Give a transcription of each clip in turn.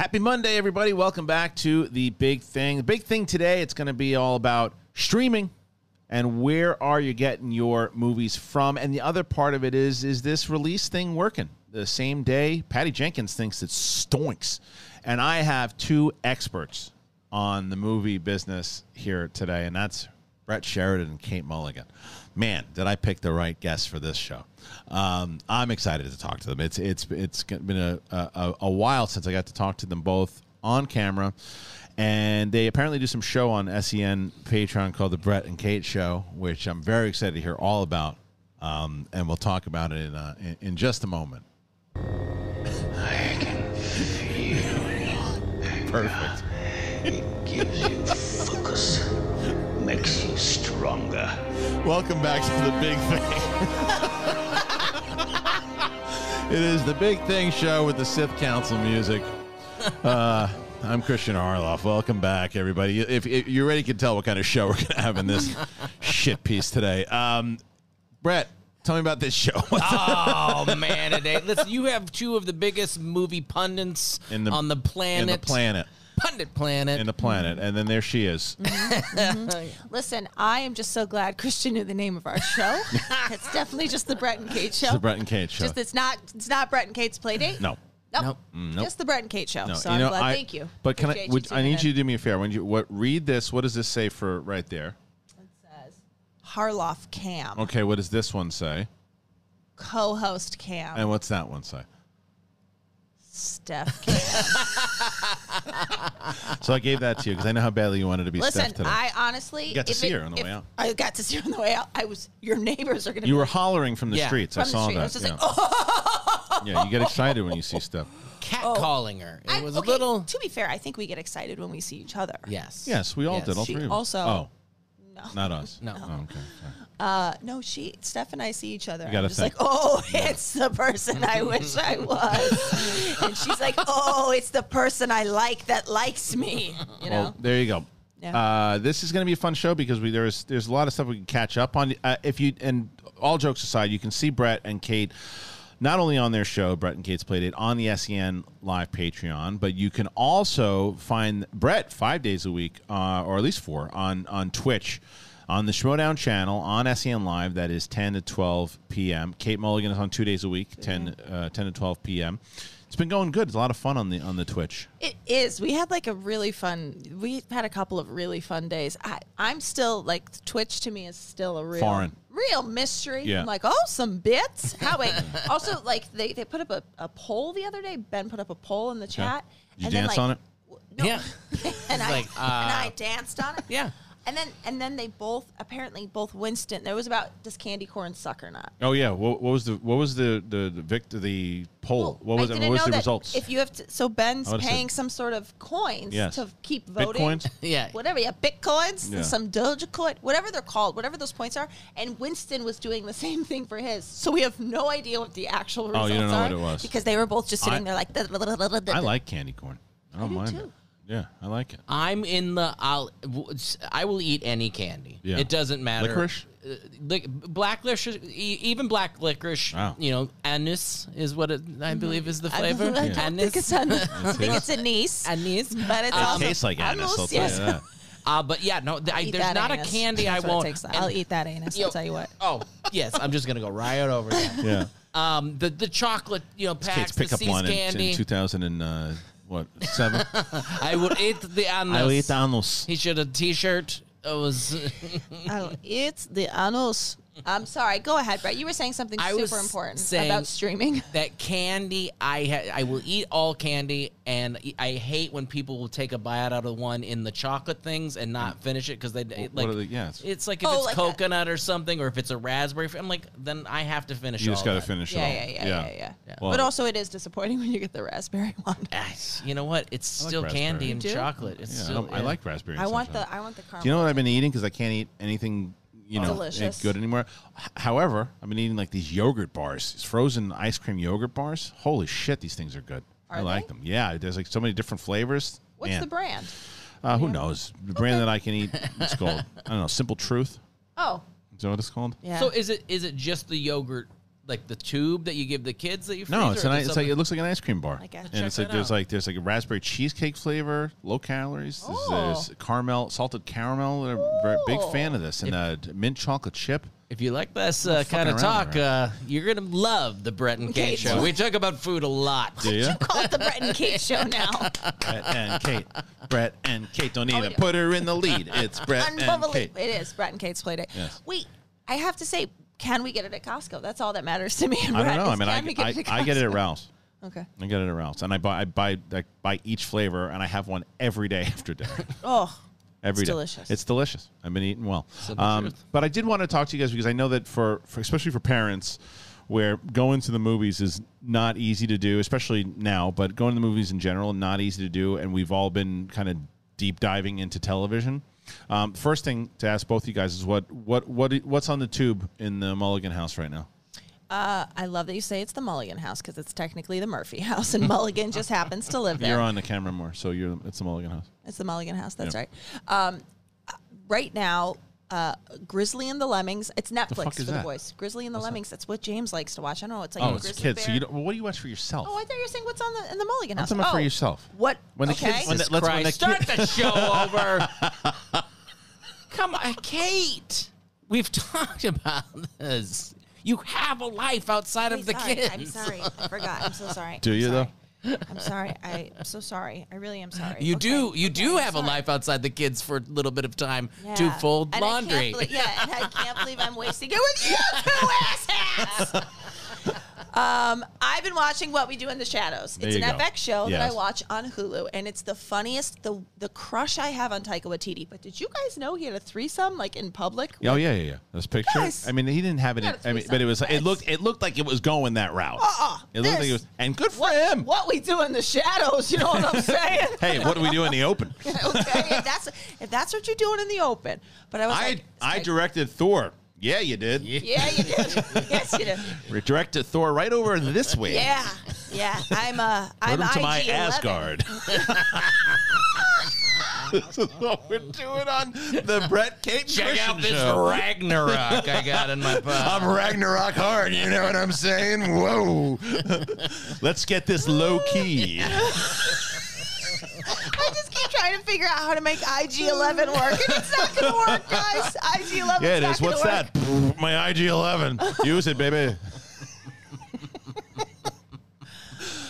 Happy Monday, everybody. Welcome back to the big thing. The big thing today, it's going to be all about streaming and where are you getting your movies from. And the other part of it is, is this release thing working? The same day, Patty Jenkins thinks it stonks. And I have two experts on the movie business here today, and that's Brett Sheridan and Kate Mulligan. Man, did I pick the right guests for this show? Um, I'm excited to talk to them. It's it's it's been a, a a while since I got to talk to them both on camera, and they apparently do some show on SEN Patreon called the Brett and Kate Show, which I'm very excited to hear all about, um, and we'll talk about it in, uh, in in just a moment. I can feel Perfect. makes you stronger. Welcome back to the big thing. it is the big thing show with the Sith Council music. Uh, I'm Kristian Harloff. Welcome back, everybody. If, if you already can tell what kind of show we're going to have in this shit piece today. Um, Brett, tell me about this show. Oh man, today. Listen, you have two of the biggest movie pundits In the- on the in the planet. Pundit planet. In the planet. And then there she is. Mm-hmm. Mm-hmm. Listen, I am just so glad Kristian knew the name of our show. it's definitely just the Brett and Kate show. the Brett and Kate show. Just it's not it's not Brett and Kate's play date. no. Nope. Nope. Mm, nope. Just the Brett and Kate show. No, so you I'm glad. I- Thank you. But can I? Appreciate Would, I tuning need in. you to do me a favor. When you what read this, what does this say for right there? It says Harloff Cam, Okay, what does this one say? co-host Cam, And what's that one say? Steph So I gave that to you because I know how badly you wanted to be Listen, Steph today. I honestly You got to see it- her on the way out. I got to see her on the way out. I was your neighbors are going to. you be were like, hollering from the Yeah, streets. I from the saw street. that. I was just yeah. like, oh. yeah, you get excited when you see stuff. Cat Oh. her. It I- was okay, a little. To be fair, I think we get excited when we see each other. Yes. Yes, we all Yes. did. All She three also- oh, No. not us. No. Oh, okay. sorry. Uh, no, she, Steph and I see each other. You I'm just think. like, oh, it's the person I wish I was. and she's like, oh, it's the person I like that likes me. You know? Well, there you go. Yeah. Uh, this is going to be a fun show because we there's there's a lot of stuff we can catch up on. Uh, if you and all jokes aside, you can see Brett and Kate not only on their show, Brett and Kate's Playdate, on the SEN Live Patreon, but you can also find Brett five days a week, uh, or at least four, on on Twitch. On the Schmodown channel on SEN Live, that is 10 to 12 p.m. Kate Mulligan is on two days a week, 10, uh, 10 to 12 p.m. It's been going good. It's a lot of fun on the on the Twitch. It is. We had like a really fun. We've had a couple of really fun days. I, I'm still like Twitch to me is still a real Foreign. real mystery. Yeah. I'm like, oh, some bits. How wait? also, like they, they put up a, a poll the other day. Ben put up a poll in the chat. Did you and then, dance like, on it? w- No. Yeah. and I like, and uh, I danced on it. Yeah. And then and then they both apparently both Winston. There was about does candy corn suck or not? Oh yeah. What, what was the what was the the, the victor the poll? Well, what was I it? didn't What was know the that results? If you have to, so Ben's paying said- some sort of coins Yes. to keep voting. Bitcoins? Yeah. Whatever, yeah, bitcoins, Yeah. some Dogecoin, whatever they're called, whatever those points are. And Winston was doing the same thing for his. So we have no idea what the actual Oh, results you don't know are what it was. because they were both just sitting I- there like. I like candy corn. I don't do mind too. it. Yeah, I like it. I'm in the. I'll. I will eat any candy. Yeah. It doesn't matter. Licorice? Uh, lic- black licorice, even black licorice. Wow. You know, anise is what it, I believe is the flavor. I don't think it's an, I think it's anise. anise. but it's It also tastes like anise. I'll almost, tell yes. you that. Uh, but yeah, no, th- I, there's not anus. a candy That's I won't. takes. and- I'll eat that anus. Yo, I'll tell you what. Oh yes, I'm just gonna go right over there. Yeah. Um, the the chocolate, you know, Kate's packs, the pickup See's line in, candy. in 2000 and uh, what seven? I would eat the anus. I will eat the anus. He should have t-shirt. It was. I'll eat the anus. I'm sorry. Go ahead, Brett. You were saying something I was super important saying- about streaming. that candy I ha- I will eat all candy and I hate when people will take a bite out of one in the chocolate things and not finish it because they it, What like are the- yeah, it's- it's like if Oh, it's like a- coconut or something or if it's a raspberry I'm like then I have to finish You just got to finish Yeah, it all. yeah, yeah, yeah, yeah. Yeah. Well- but also, it is disappointing when you get the raspberry one. You know what it's I like still raspberry. candy and chocolate it's Yeah, I, still don't- I like raspberry. I want sunshine. the I want the caramel. Do you know what I've been eating? Because I can't eat anything, you know, Delicious. ain't good anymore. H- However, I've been eating like these yogurt bars, these frozen ice cream yogurt bars. Holy shit, these things are good. I Are like they? them. Yeah, there's like so many different flavors. What's Man. the brand? Uh, who knows? The brand that I can eat. It's called I don't know. Simple Truth. Oh, Is that what it's called? yeah. so is it is it just the yogurt like the tube that you give the kids that you freeze? No, it's or an, is it's like something- it looks like an ice cream bar, I guess. and Check it's like that there's out. like there's like a raspberry cheesecake flavor, low calories. There's, Oh. there's caramel, salted caramel. I'm a very big fan of this, and uh, mint chocolate chip. If you like this uh, fucking kind of around talk, there. uh, you're gonna love the Brett and Kate Okay, show. We talk about food a lot. Do you? Call it the Brett and Kate show now. Brett and Kate. Brett and Kate. Don't even yeah. put her in the lead. It's Brett and Unbelievable. Kate. It is Brett and Kate's play day. Yes. Wait, I have to say, can we get it at Costco? That's all that matters to me. And I don't know. I mean, I, get I, it at I get it at Ralph's. Okay. I get it at Ralph's, and I buy I buy I buy each flavor, and I have one every day after dinner. Oh, Every It's day. delicious. It's delicious. I've been eating well. Um, but I did want to talk to you guys because I know that for, for especially for parents, where going to the movies is not easy to do, especially now. But going to the movies in general, not easy to do, and we've all been kind of deep diving into television. Um, first thing to ask both you guys is what what what what's on the tube in the Mulligan house right now? uh, I love that you say it's the Mulligan house because it's technically the Murphy house, and Mulligan just happens to live there. You're on the camera more, so you're it's the Mulligan house. It's the Mulligan house. That's Yeah. right. Um, uh, right now, uh, Grizzly and the Lemmings. It's Netflix fuck for is the that? boys. Grizzly and the Lemmings. That's what James likes to watch. I don't know. It's like Oh, a it's grizzly kids. So you don't, well, what do you watch for yourself? Oh, I thought you were saying what's on the in the Mulligan house. talking about oh, for yourself. What? When the okay. kids- when the- let's- when the start kid- the show over. Come on, Kate. We've talked about this. You have a life outside I'm of the sorry. kids. I'm sorry. I forgot. I'm so sorry. Do I'm you, sorry. I'm sorry. I, I'm so sorry. I really am sorry. You Okay. do. You do Okay, have a life outside the kids for a little bit of time Yeah. to fold And I laundry. believe- yeah, and I can't believe I'm wasting it with you two asshats. Um, I've been watching What We Do in the Shadows. There It's an go. FX show that I watch on Hulu, and it's the funniest. the The crush I have on Taika Waititi. But did you guys know he had a threesome, like in public? Oh yeah, yeah, yeah. This picture. Guys. I mean, he didn't have it. In, I mean, but it was. It looked. It looked like it was going that route. Uh-uh. It looked like it was, and good for What, him. what we do in the shadows, you know what I'm saying? Hey, what do we do in the open? okay, if that's if that's what you're doing in the open. But I was I like, I like, directed Thor. Yeah, you did. Yeah, you did. yes, you did. We directed Thor right over this way. Yeah, yeah. I'm uh, I'm Welcome to my IG-11. Asgard. this is what we're doing on the Brett Kate Check Kristian out this show. Ragnarok I got in my I'm. Ragnarok hard. You know what I'm saying? Whoa. Let's get this low key. I just keep trying to figure out how to make IG11 work, and it's not going to work, guys. IG11. Yeah, it is. What's that? My IG11. Use it, baby.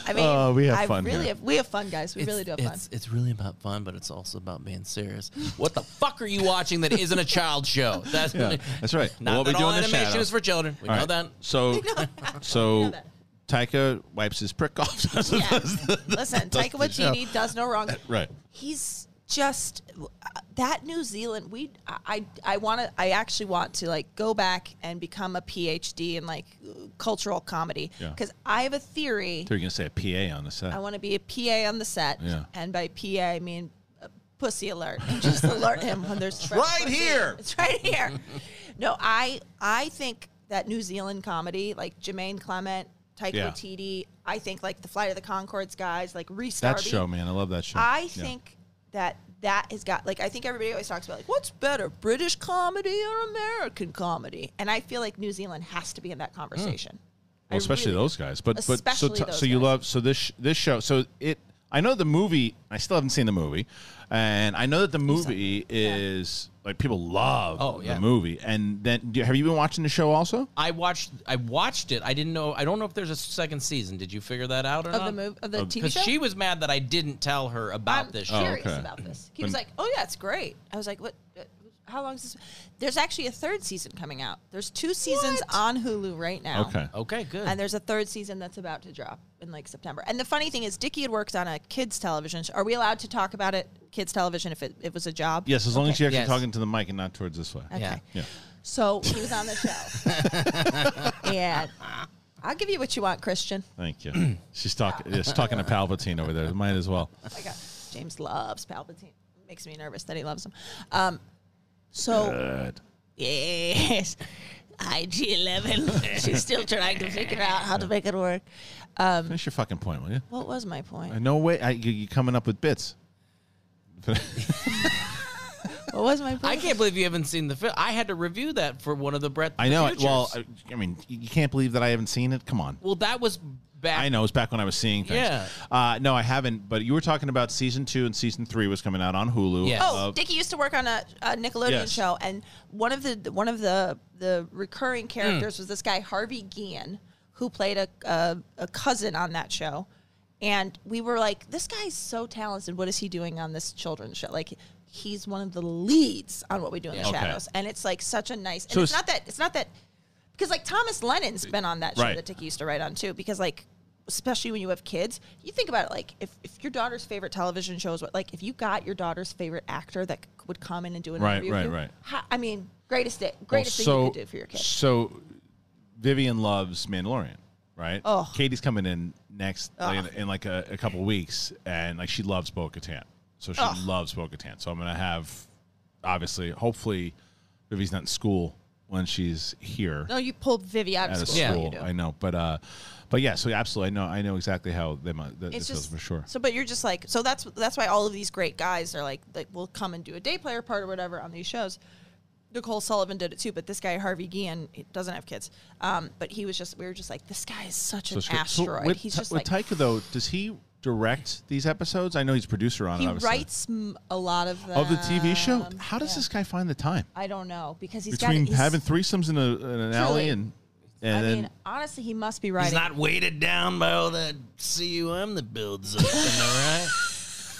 I mean, Oh, we have I fun really here. have. We have fun, guys. We really do have fun. It's, it's really about fun, but it's also about being serious. What the fuck are you watching that isn't a child show? That's Yeah, that's right. Not What we that do all in the animation shadows. is for children. We All know right. that. So, so that. Taika wipes his prick off. Yeah. Listen, Taika. Waititi does no wrong. right. He's just that New Zealand. We, I, I, I want to. I actually want to like go back and become a PhD in like cultural comedy Yeah. because I have a theory. So you're gonna say a PA on the set. I want to be a PA on the set. Yeah. And by PA, I mean uh, pussy alert. And just alert him when there's right pussy. here. It's right here. no, I I think that New Zealand comedy, like Jermaine Clement, Taika Yeah. Waititi, I think like the Flight of the Conchords guys, like restarting. that show, man. I love that show. I Yeah. think that that has got like I think everybody always talks about like what's better, British comedy or American comedy, and I feel like New Zealand has to be in that hmm. conversation. I Well, especially really- those guys. But but so t- so you guys. love so this sh- this show. So it. I know the movie. I still haven't seen the movie, and I know that the movie is like people love Oh, yeah. the movie. And then do, have you been watching the show also? I watched. I watched it. I didn't know. I don't know if there's a second season. Did you figure that out or of not? the move of the TV Because show. she was mad that I didn't tell her about I'm this show. Oh, curious okay. about this. He was Then- like, "Oh yeah, it's great." I was like, "What? uh, How long is this?" There's actually a third season coming out. There's two seasons on Hulu right now. Okay. Okay, good. And there's a third season that's about to drop in like September. And the funny thing is, Dickie had worked on a kids television. show. Are we allowed to talk about it, kids television, if it, it was a job? Yes, as long as Okay. you're actually Yes. talking to the mic and not towards this way. Okay. Yeah. Yeah. So he was on the show. and I'll give you what you want, Kristian. Thank you. She's talking. She's talking to Palpatine over there. Might as well. I got James loves Palpatine. Makes me nervous that he loves him. Um, so Good. yes, IG Eleven. She's still trying to figure out how to make it work. Um, Finish your fucking point, will you? what was my point? Uh, No way. I, you, you're coming up with bits. What was my? Point? I can't believe you haven't seen the film. I had to review that for one of the Brett. I know. Futures. Well, I, I mean, you can't believe that I haven't seen it. Come on. well, that was back. I know. It was back when I was seeing things. Yeah. Uh, no, I haven't. But you were talking about season two and season three was coming out on Hulu. Yes. Oh, Uh, Dickie used to work on a, a Nickelodeon Yes. show, and one of the one of the the recurring Hmm. characters was this guy Harvey Guillen, who played a, a a cousin on that show. And we were like, this guy's so talented. What is he doing on this children's show? Like, he's one of the leads on what we do in the Yeah. Okay. shadows, and it's like such a nice. And So it's it's- not that it's not that because like Thomas Lennon's been on that show Right. that Dickie used to write on too. Because like, especially when you have kids, you think about it like if, if your daughter's favorite television show is what like if you got your daughter's favorite actor that c- would come in and do an Right, interview, with right, you, right. how- I mean, greatest day, well, greatest thing you could do for your kid. So, Vivian loves Mandalorian, right? Oh. Katie's coming in next like, in, in like a, a couple weeks, and like she loves Bo Katan. So she Oh. loves Bo Katan. So I'm gonna have, obviously, hopefully, Vivi's not in school when she's here. No, you pulled Vivi out of out of school. Yeah. You do. I know, but uh, but yeah. So absolutely, I know. I know exactly how they might. th- It's this feels just for sure. So, but you're just like so. That's that's why all of these great guys are like like will come and do a day player part or whatever on these shows. Nicole Sullivan did it too, but this guy Harvey Guillen doesn't have kids. Um, but he was just we were just like this guy is such an good. So asteroid. with, He's just with like Taika though. Does he direct these episodes? I know he's producer on he it. obviously. writes a lot of them. of the TV show. How does yeah. this guy find the time I don't know because he's between got he's, having threesomes in, a, in an alley and and I then mean, honestly, he must be right. He's not weighted down by all that cum that builds up. am I right?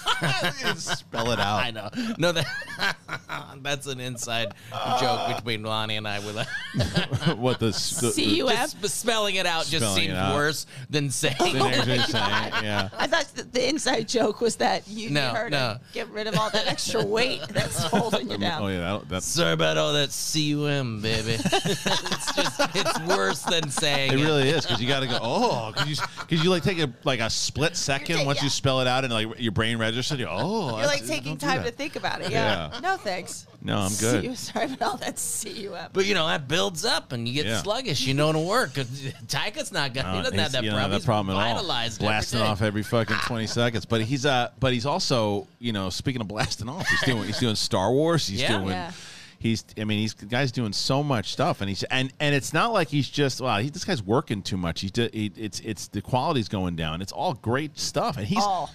spell it out. I know. No, that that's an inside joke between Lonnie and I. With what the, s- the See just spelling it out just Spelling it seems out. worse than saying. the it. names are saying, yeah. I thought the, the inside joke was that you No, need her no. to get rid of all that extra weight that's holding you down. Oh yeah, that, that's Sorry about all that cum, baby. it's just it's worse than saying it. it. Really is because you got to go. Oh, because you because you like take a like a split second ta- once you yeah. spell it out and like your brain registers. You oh, You're like that's- taking don't do time to that. think about it. Yeah. Yeah. No thanks. No, I'm good. See, sorry about all that cum. But you know that builds up, and you get Yeah. sluggish. You know it'll work. 'Cause Taika's not gonna. he Uh, doesn't have that you don't problem. that problem he's at all. vitalized every Blasting day. off every fucking twenty seconds. But he's uh, but he's also you know speaking of blasting off, he's doing he's doing Star Wars. He's Yeah. doing. Yeah. He's, I mean, he's the guy's doing so much stuff, and he's and and it's not like he's just wow. He, this guy's working too much. He's, he, it's it's the quality's going down. It's all great stuff, and he's. All.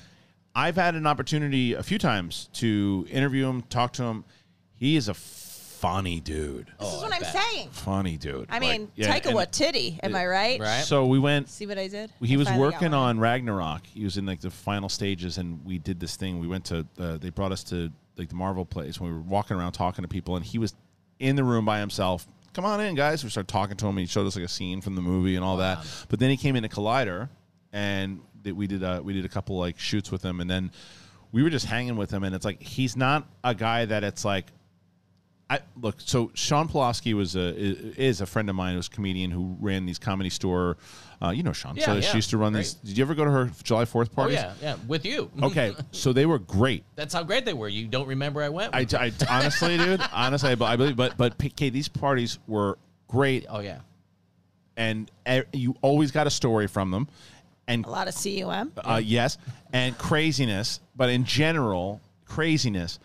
I've had an opportunity a few times to interview him, talk to him. He is a funny dude. This is what I'm bet. saying. Funny dude. I mean, Like, yeah, Taika and- Waititi, am I right? Right. So we went See what I did? he I was finally got working one. on Ragnarok. He was in like the final stages, and we did this thing. We went to uh, they brought us to like the Marvel place when we were walking around talking to people, and he was in the room by himself. Come on in, guys. We started talking to him. He showed us like a scene from the movie and all that. But then he came into Collider, and that we did a, we did a couple like shoots with him, and then we were just hanging with him. And it's like he's not a guy that it's like I look. So Sean Pulaski was a is a friend of mine. Who was a comedian who ran these comedy store. Uh, you know Sean. Yeah, so yeah. she used to run Great. these. Did you ever go to her July Fourth Oh parties? yeah, yeah. With you. Okay, so they were great. That's how great they were. You don't remember I went. I. I honestly, dude, honestly, I, I believe. But but PK, these parties were great, oh yeah. and uh, you always got a story from them, and A lot of cum. uh, yes, and craziness, but in general, craziness.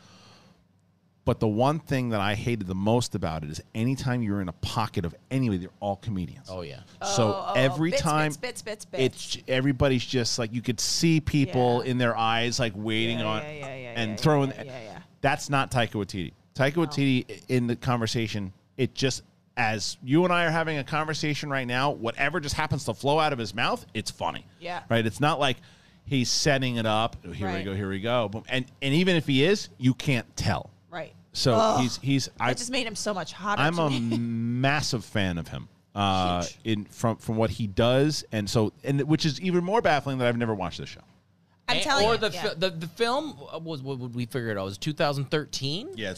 But the one thing that I hated the most about it is anytime you're in a pocket of anybody, they're all comedians. Oh yeah. So Oh, oh, every bits, time bits, bits, bits, bits. it's everybody's just like you could see people Yeah. in their eyes like waiting Yeah, on yeah, yeah, yeah, and yeah, throwing yeah, yeah, yeah. that's not Taika Waititi. Taika Waititi in the conversation, it just as you and I are having a conversation right now, whatever just happens to flow out of his mouth, it's funny. Yeah. Right? It's not like he's setting it up. Oh, Here we go, here we go. Boom. And and even if he is, you can't tell. right. So Ugh. he's he's I just made him so much hotter. I'm to a me. massive fan of him. Uh, Huge. in from from what he does, and so and which is even more baffling that I've never watched this show. I'm And- telling or you. the, yeah. fi- the the film was what would we figure it out? It was 2013. Yeah,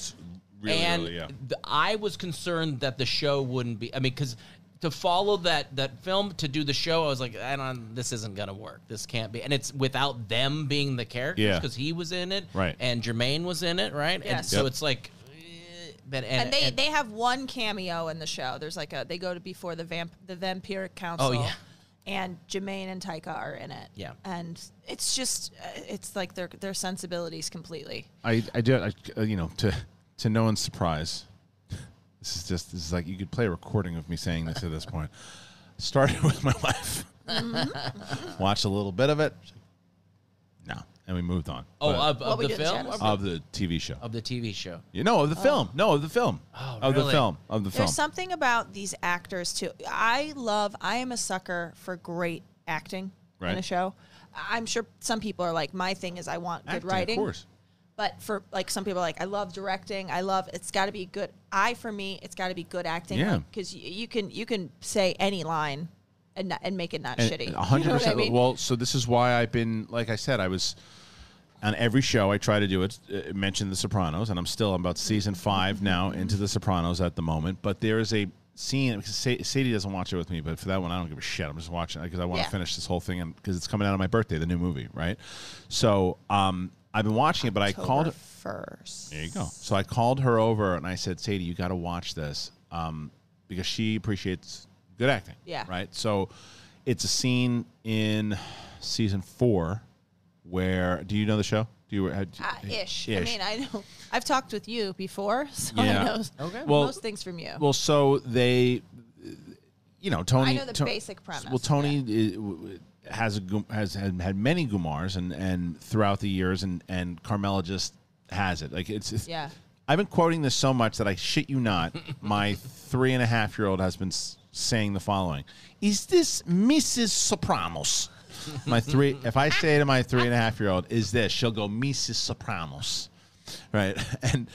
it's and th- I was concerned that the show wouldn't be. I mean, because to follow that that film to do the show, I was like, I don't. This isn't gonna work. This can't be. And it's without them being the characters Yeah. because he was in it, Right. And Jermaine was in it, right? And Yes. so Yep. it's like, eh, but and, and they, and- they have one cameo in the show. There's like a they go to before the vamp the vampiric council. Oh, yeah. And Jermaine and Taika are in it. Yeah. And it's just uh, it's like their their sensibilities completely. I I do I, uh, you know to to no one's surprise, this is just this is like you could play a recording of me saying this at this point. Started with my wife. Mm-hmm. Watched a little bit of it. No, and we moved on. Oh, But- of, What of we the did in film? Shadows. Of, of the TV show. of the TV show. You know, of the oh. film. No, of the film. Oh, of the really? film. Of the film. There's something about these actors too. I love. I am a sucker for great acting in Right. a show. I'm sure some people are like, my thing is I want good Acting, writing. Of course. But for like some people, like I love directing. I love it's got to be good. I for me, it's got to be good acting. Yeah. Because you, you can you can say any line and not, and make it not And shitty. Hundred You know what I percent. mean? Well, so this is why I've been, like I said, I was on every show. I try to do it. Uh, mention The Sopranos, and I'm still I'm about season five now into The Sopranos at the moment. But there is a scene because Sadie doesn't watch it with me, but for that one, I don't give a shit. I'm just watching it because I want to Yeah. finish this whole thing, and because it's coming out on my birthday, the new movie, right? So um, I've been watching it, but I called. October first. There you go. So I called her over and I said, Sadie, you got to watch this um, because she appreciates good acting. Yeah. Right. So it's a scene in season four where, do you know the show? Do you, had, Uh, ish. I mean, I know I've talked with you before, so Yeah. I know Okay. Well- most things from you. Well, so they, you know, Tony. I know the To- basic premise, Well, Tony i- w- has a has had, had many Gumars and and throughout the years, and and Carmela just has it. Like it's, it's Yeah. I've been quoting this so much that I shit you not, my three and a half year old has been s- saying the following: Is this Mrs. Sopranos? My three. If I say to my three and a half year old, "Is this?" She'll go Mrs. Sopranos, right? And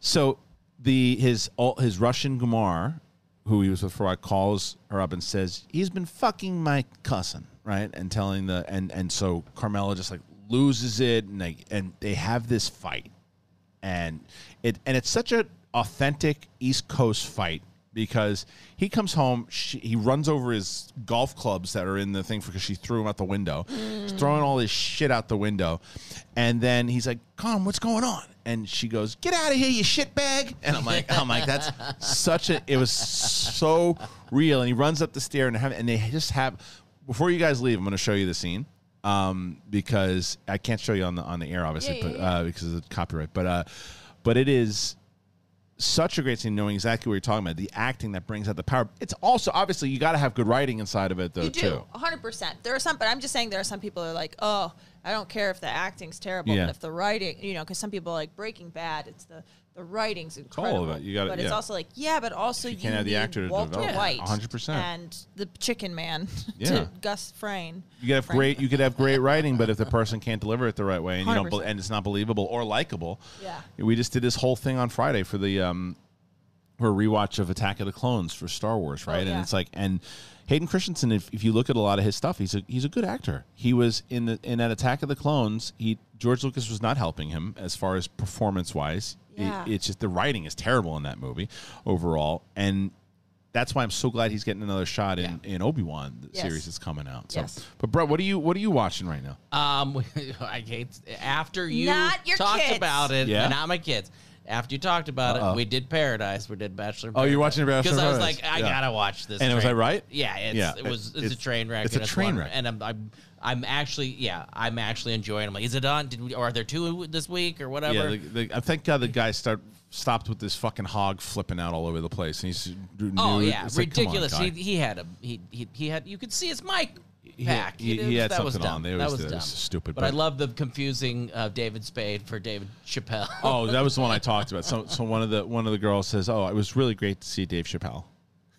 so the his his Russian Gumar, who he was with for a while, calls her up and says he's been fucking my cousin, right? And telling the and and so Carmela just like loses it, and they and they have this fight, and it and it's such a authentic East Coast fight because he comes home, she, he runs over his golf clubs that are in the thing because she threw them out the window, He's mm. throwing all his shit out the window, and then he's like, "Come, what's going on?" And she goes, "Get out of here, you shit bag!" And I'm like, "I'm like, that's such a. It was so real." And he runs up the stair and have, and they just have. Before you guys leave, I'm going to show you the scene um, because I can't show you on the on the air, obviously, Yeah, yeah, but. Uh, because of the copyright. But uh, but it is such a great scene knowing exactly what you're talking about the acting that brings out the power it's also obviously you got to have good writing inside of it though You do, too 100%. There are some, but I'm just saying there are some people who are like, oh, I don't care if the acting's terrible, Yeah. but if the writing, you know, because some people are like Breaking Bad, it's the the writing's all of incredible. it. You gotta- but it's also like, yeah, but also you, can't have the need actor to Walter develop it. White, 100%. and the Chicken Man, Yeah. to Gus Frayne. you could have great you could have great writing but if the person can't deliver it the right way and you don't be- 100%. and it's not believable or likable Yeah. we just did this whole thing on friday for the um for a rewatch of attack of the clones for star wars right and Oh, yeah. it's like and hayden christensen if, if you look at a lot of his stuff he's a he's a good actor he was in the in that attack of the clones he george lucas was not helping him as far as performance wise Yeah. it's just the writing is terrible in that movie overall and that's why I'm so glad he's getting another shot in, in Obi Wan the Yes. series that's coming out. So, Yes. but Brett, what are you what are you watching right now? Um, I hate after you Not your talked kids. about it. Yeah? not my kids. After you talked about Uh-oh. it, we did Paradise. We did Bachelor. in Oh, you're watching Bachelor because I was like, I Yeah. gotta watch this. And was I right? Yeah, it's, Yeah. it was. It's, It's- a train wreck. it's a and train wreck. and I'm, I'm, I'm actually, yeah, I'm actually enjoying. I'm like, is it on? Did we? Or are there two this week or whatever? Yeah, the, the, I thank God the guy start stopped with this fucking hog flipping out all over the place, and he's. Oh yeah, It's like, on, ridiculous. he, he had a he, he he had you could see his mic He- back. he- It he had that was something dumb. on. They that was. It was stupid, But, I love the confusing uh, David Spade for David Chappelle. Oh, that was the one I talked about. So, so one of the one of the girls says, "Oh, it was really great to see Dave Chappelle."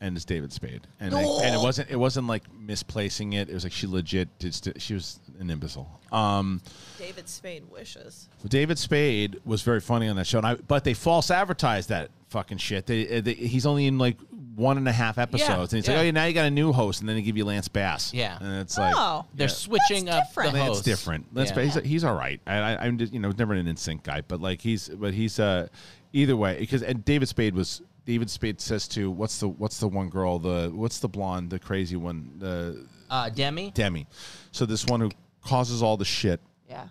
And it's David Spade, and I- and it wasn't it wasn't like misplacing it. It was like she legit did. St- she was an imbecile. Um, David Spade wishes. David Spade was very funny on that show, and I, but they false advertised that fucking shit. They, uh, they he's only in like one and a half episodes, and he's yeah. like, "Oh, yeah, now you got a new host," and then they give you Lance Bass. Yeah. and it's like, Oh. They're yeah. switching That's up different. the Lance hosts. different. Lance Yeah. Bass, he's, he's all right. I, I, I'm just, you know never an NSYNC guy, but like he's but he's uh either way because and David Spade was David Spade says to what's the what's the one girl the what's the blonde the crazy one the Uh, Demi. Demi, so this one who causes all the shit Yeah.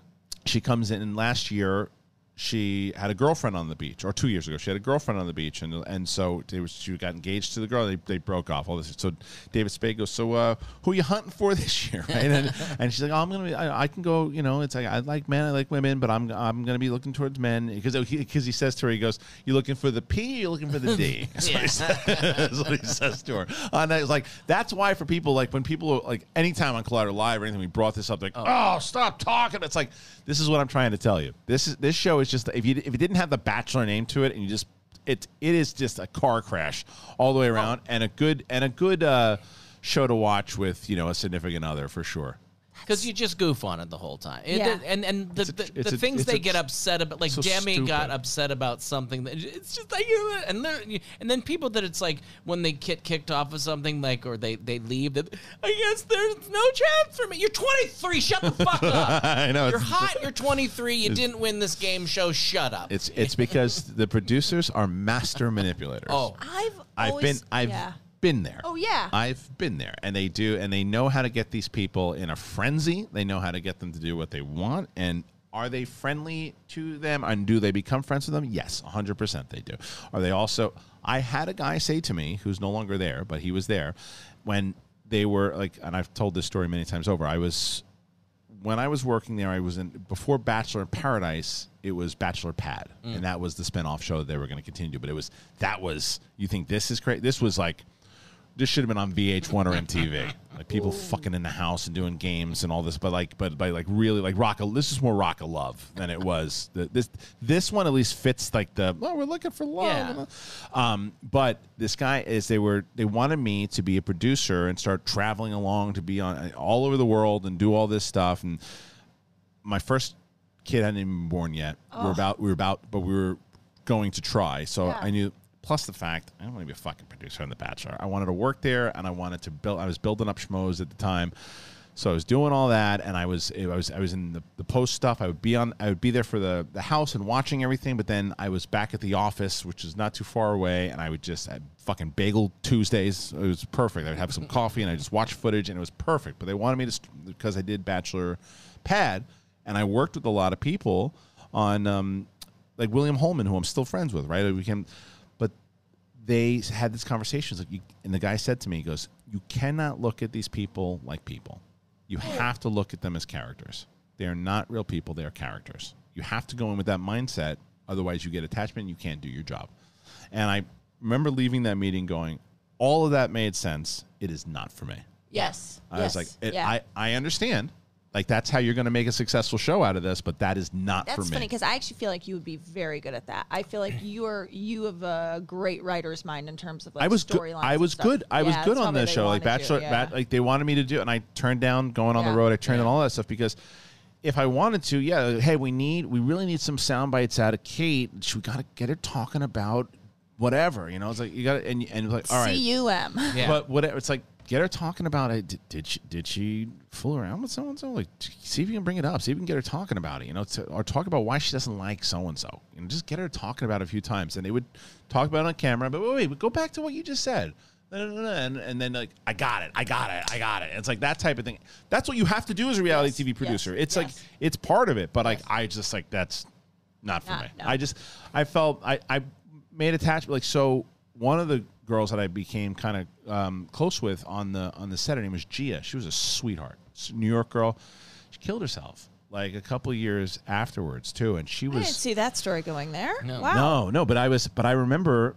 she comes in and last year she had a girlfriend on the beach, or two years ago, she had a girlfriend on the beach, and and so they was, she got engaged to the girl. They, they broke off. All this. So David Spade goes, so uh, who are you hunting for this year, right? And, and she's like, oh, I'm gonna, be, I, I can go. You know, it's like I like men, I like women, but I'm I'm gonna be looking towards men because he, because he says to her, he goes, you looking for the P, you're looking for the D? That's, what he says, That's what he says to her. And it's like that's why for people like when people like anytime on Collider Live or anything, we brought this up like, oh, stop talking. It's like this is what I'm trying to tell you. This is this show is just if you if it didn't have the Bachelor name to it and you just it it is just a car crash all the way around and a good and a good uh, show to watch with you know a significant other for sure. Because you just goof on it the whole time. It- Yeah. and and the, It's a- the, it's the a- things they a- get upset about, like so Demi got upset about something that it's just like you and they're, and then people that it's like when they get kicked off of something like or they they leave that I guess there's no chance for me. You're 23. Shut the fuck up. I know You're hot. You're 23. You didn't win this game show. Shut up. It's it's because the producers are master manipulators. oh, I've I've always, been I've yeah. Been there. Oh, yeah. I've been there, and they do, and they know how to get these people in a frenzy. They know how to get them to do what they want, and are they friendly to them? And do they become friends with them? Yes, hundred percent they do. Are they also? I had a guy say to me, who's no longer there, but he was there when they were like, and I've told this story many times over. I was when I was working there, I was in before Bachelor in Paradise. It was Bachelor Pad, mm. and that was the spinoff show that they were going to continue. But it was that was you think this is great? This was like this should have been on VH1 or MTV. Like people fucking in the house and doing games and all this, but like, but by like really like rock. This is more rock of love than it was. The, this this one at least fits like the oh we're looking for love. Yeah. Um, but this guy is they were they wanted me to be a producer and start traveling along to be on all over the world and do all this stuff and my first kid hadn't even been born yet. Oh. We were about we were about but we were going to try. So Yeah. I knew plus the fact I don't want to be a fucking producer on The Bachelor. I wanted to work there and I wanted to build I was building up schmoes at the time. So I was doing all that and I was I was I was in the, the post stuff. I would be on I would be there for the, the house and watching everything, but then I was back at the office, which is not too far away, and I would just I fucking bagel Tuesdays. It was perfect. I would have some coffee and I just watch footage and it was perfect. But they wanted me to because I did Bachelor Pad and I worked with a lot of people on um, like William Holman, who I'm still friends with, right? I became, they had this conversation. And the guy said to me, he goes, "You cannot look at these people like people. You have to look at them as characters. They are not real people. They are characters. You have to go in with that mindset. Otherwise, you get attachment. and You can't do your job." And I remember leaving that meeting going, "All of that made sense. It is not for me." Yes. I yes. was like, it, yeah. I, I understand. Like, that's how you're going to make a successful show out of this, but that is not for That's me. funny because I actually feel like you would be very good at that. I feel like you are you have a great writer's mind in terms of like I was good. storylines. I and was stuff. good. I was Yeah, good on this show, like wanted you, Bachelor. yeah. Bat- like they wanted me to do, it, and I turned down going on Yeah. the road. I turned down all that stuff because if I wanted to, yeah, hey, we need, we really need some sound bites out of Kate. We got to get her talking about whatever, you know. It's like you got to, and and like, all right, C-U-M. Yeah. but whatever. It's like get her talking about it. Did, did she did she fool around with so and so? Like, see if you can bring it up. See if you can get her talking about it. You know, to, or talk about why she doesn't like so and so. You know, just get her talking about it a few times, and they would talk about it on camera. But wait, wait, go back to what you just said. And, and then like I got it, I got it, I got it. It's like that type of thing. That's what you have to do as a reality Yes, TV producer. yes, it's like it's part of it, but like I just like that's not for Not- me. no. I just I felt I I made attachment like so. One of the girls that I became kind of um, close with on the on the set, her name was Gia. She was a sweetheart, S- New York girl. She killed herself like a couple of years afterwards too, and she was. I didn't see that story going there. No. Wow. no no. But I was but I remember.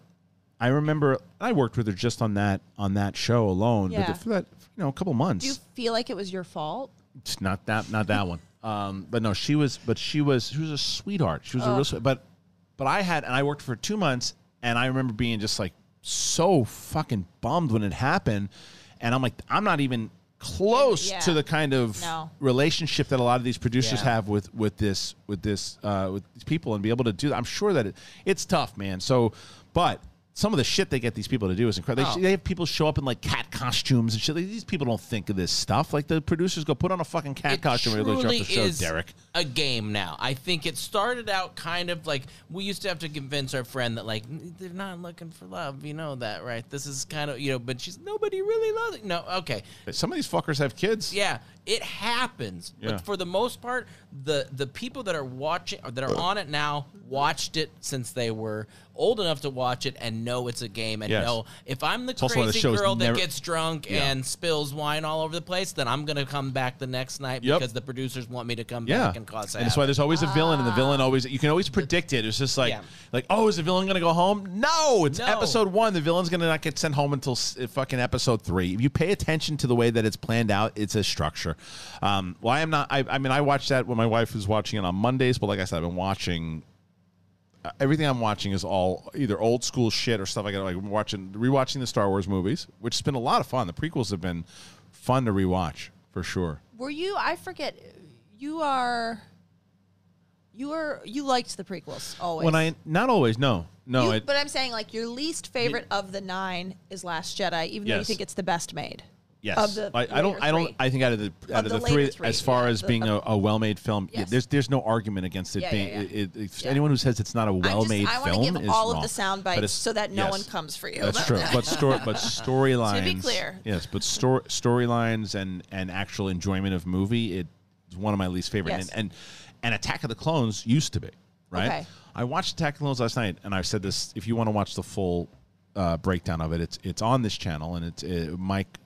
I remember I worked with her just on that on that show alone, Yeah. but for that you know a couple months. Do you feel like it was your fault? It's not that not that one. Um, but no, she was but she was she was a sweetheart. She was a real sweet but but I had and I worked for two months and I remember being just like so fucking bummed when it happened. And I'm like, I'm not even close Yeah. to the kind of No. relationship that a lot of these producers Yeah. have with with this with this uh, with these people and be able to do that. I'm sure that it, it's tough, man. So, but some of the shit they get these people to do is incredible. Oh. They, they have people show up in like cat costumes and shit. Like, these people don't think of this stuff. Like the producers go put on a fucking cat it costume and truly the show, is Derek. a game now. I think it started out kind of like we used to have to convince our friend that like they're not looking for love. You know that, right? This is kind of you know, but she's nobody really loves it. No, okay, Some of these fuckers have kids. yeah. It happens, Yeah. but for the most part, the the people that are watching that are on it now watched it since they were old enough to watch it and know it's a game and Yes. know if I'm the also one of the crazy shows girl never- that gets drunk Yeah. and spills wine all over the place, then I'm gonna come back the next night Yep. because the producers want me to come Yeah, back and cause and that's why there's always a villain, and the villain ah. always you can always predict it. It's just like like oh, is the villain gonna go home? No, it's No. episode one. The villain's gonna not get sent home until fucking episode three. If you pay attention to the way that it's planned out, it's a structure. Um, well, I am not. I, I mean, I watched that when my wife was watching it on Mondays, but like I said, I've been watching. uh, Everything I'm watching is all either old school shit or stuff like that. Like watching, rewatching the Star Wars movies, which has been a lot of fun. The prequels have been fun to rewatch for sure. Were you? I forget. You are. You were. You liked the prequels always. When I not always, no, no, You- but I'm saying like your least favorite of the nine is Last Jedi, even though you think it's the best made. Yes, Of the I, I don't. I don't. I think out of the out of, the the, three, three, as far yeah, as the- being a, a well-made film, yeah, there's there's no argument against it Yeah, being. It, Yeah. anyone who says it's not a I'm just- well-made I want to give all wrong. of the sound bites so that no yes. one comes for you. That's true. But story, but storylines. To be clear. yes, but story storylines and and actual enjoyment of movie, it is one of my least favorite. Yes. And, and and Attack of the Clones used to be right. Okay. I watched Attack of the Clones last night, and I've said this. If you want to watch the full uh, breakdown of it, it's it's on this channel, and it's uh, Mike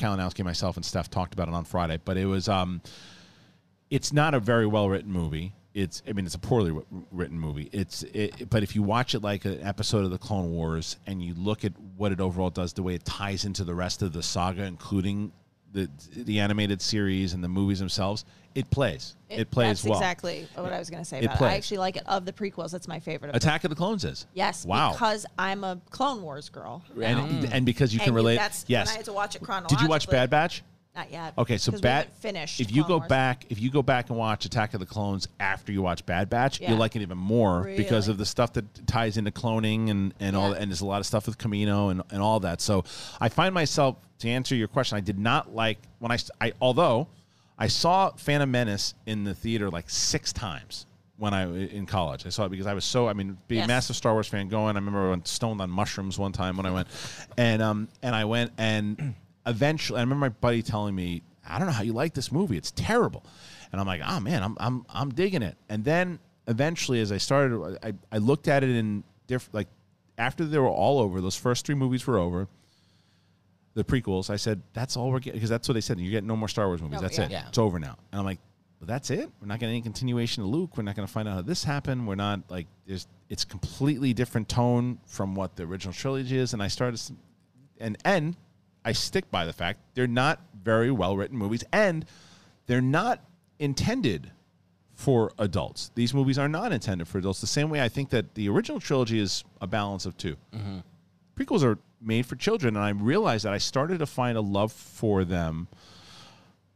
Kalinowski, myself, and Steph talked about it on Friday. But it was um, it's not a very well written movie. It's I mean it's a poorly wr- written movie. It's it, but if you watch it like an episode of the Clone Wars and you look at what it overall does, the way it ties into the rest of the saga, including the the animated series and the movies themselves, it plays. It, plays That's well. exactly what I was going to say It about it. plays. I actually like it of the prequels. That's my favorite. Of them. Attack of the Clones is Yes, Wow. because I'm a Clone Wars girl. and and because you And can relate. That's yes. when I had to watch it chronologically. Did you watch Bad Batch? Not yet. Okay, so Bad finished. If you Clone go Wars. back, if you go back and watch Attack of the Clones after you watch Bad Batch, Yeah. you'll like it even more because Really? of the stuff that ties into cloning and and all. Yeah. And there's a lot of stuff with Kamino and and all that. So I find myself to answer your question. I did not like when I, s- I- although I saw Phantom Menace in the theater like six times. When I in college, I saw it because I was so. I mean, being a Yes. massive Star Wars fan, going. I remember I went stoned on mushrooms one time when I went, and um and I went and eventually I remember my buddy telling me, I don't know how you like this movie. It's terrible. And I'm like, oh man, I'm I'm I'm digging it. And then eventually as I started I, I looked at it in different like after they were all over, those first three movies were over. The prequels, I said, that's all we're getting because that's what they said. You get no more Star Wars movies. Oh, that's yeah. it. Yeah. It's over now. And I'm like, well, that's it. We're not getting any continuation of Luke. We're not going to find out how this happened. We're not like there's. It's completely different tone from what the original trilogy is. And I started, and and I stick by the fact they're not very well written movies, and they're not intended for adults. These movies are not intended for adults. The same way I think that the original trilogy is a balance of 2 Prequels are made for children, and I realized that I started to find a love for them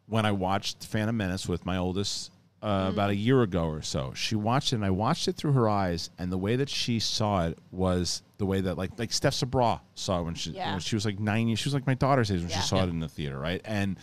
when I watched Phantom Menace with my oldest uh, about a year ago or so. She watched it, and I watched it through her eyes, and the way that she saw it was the way that like like Steph Sabraw saw it when she Yeah. when she was like nine years. She was like my daughter's age when Yeah. she saw Yeah. it in the theater, right? And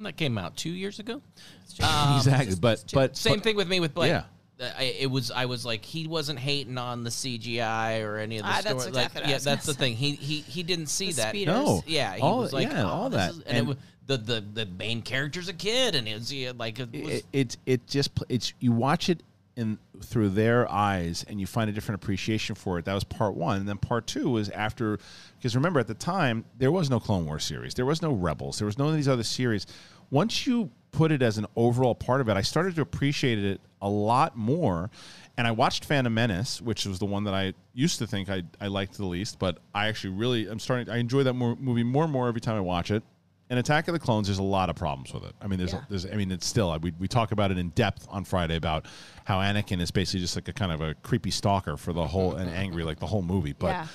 that came out two years ago. exactly, but but Same but- thing with me with Blake. Yeah. Uh, I, it was I was like he wasn't hating on the CGI or any of the Ah, story. that's like exactly yeah, that's the gonna thing. He he he didn't see The that. speeders. No. Yeah, he All- was like, yeah, oh, all this that. is- and, And- it was, the the the main character's a kid, and it's yeah, like it was, it, it it just it's you watch it in through their eyes and you find a different appreciation for it. That was part one, and then part two was after because remember at the time there was no Clone Wars series, there was no Rebels, there was none of these other series. Once you put it as an overall part of it, I started to appreciate it a lot more. And I watched Phantom Menace, which was the one that I used to think I, I liked the least, but I actually really I'm starting I enjoy that more, movie more and more every time I watch it. And Attack of the Clones, there's a lot of problems with it. I mean, there's, Yeah. there's, I mean, it's still we, we talk about it in depth on Friday about how Anakin is basically just like a kind of a creepy stalker for the whole and angry like the whole movie. But, Yeah.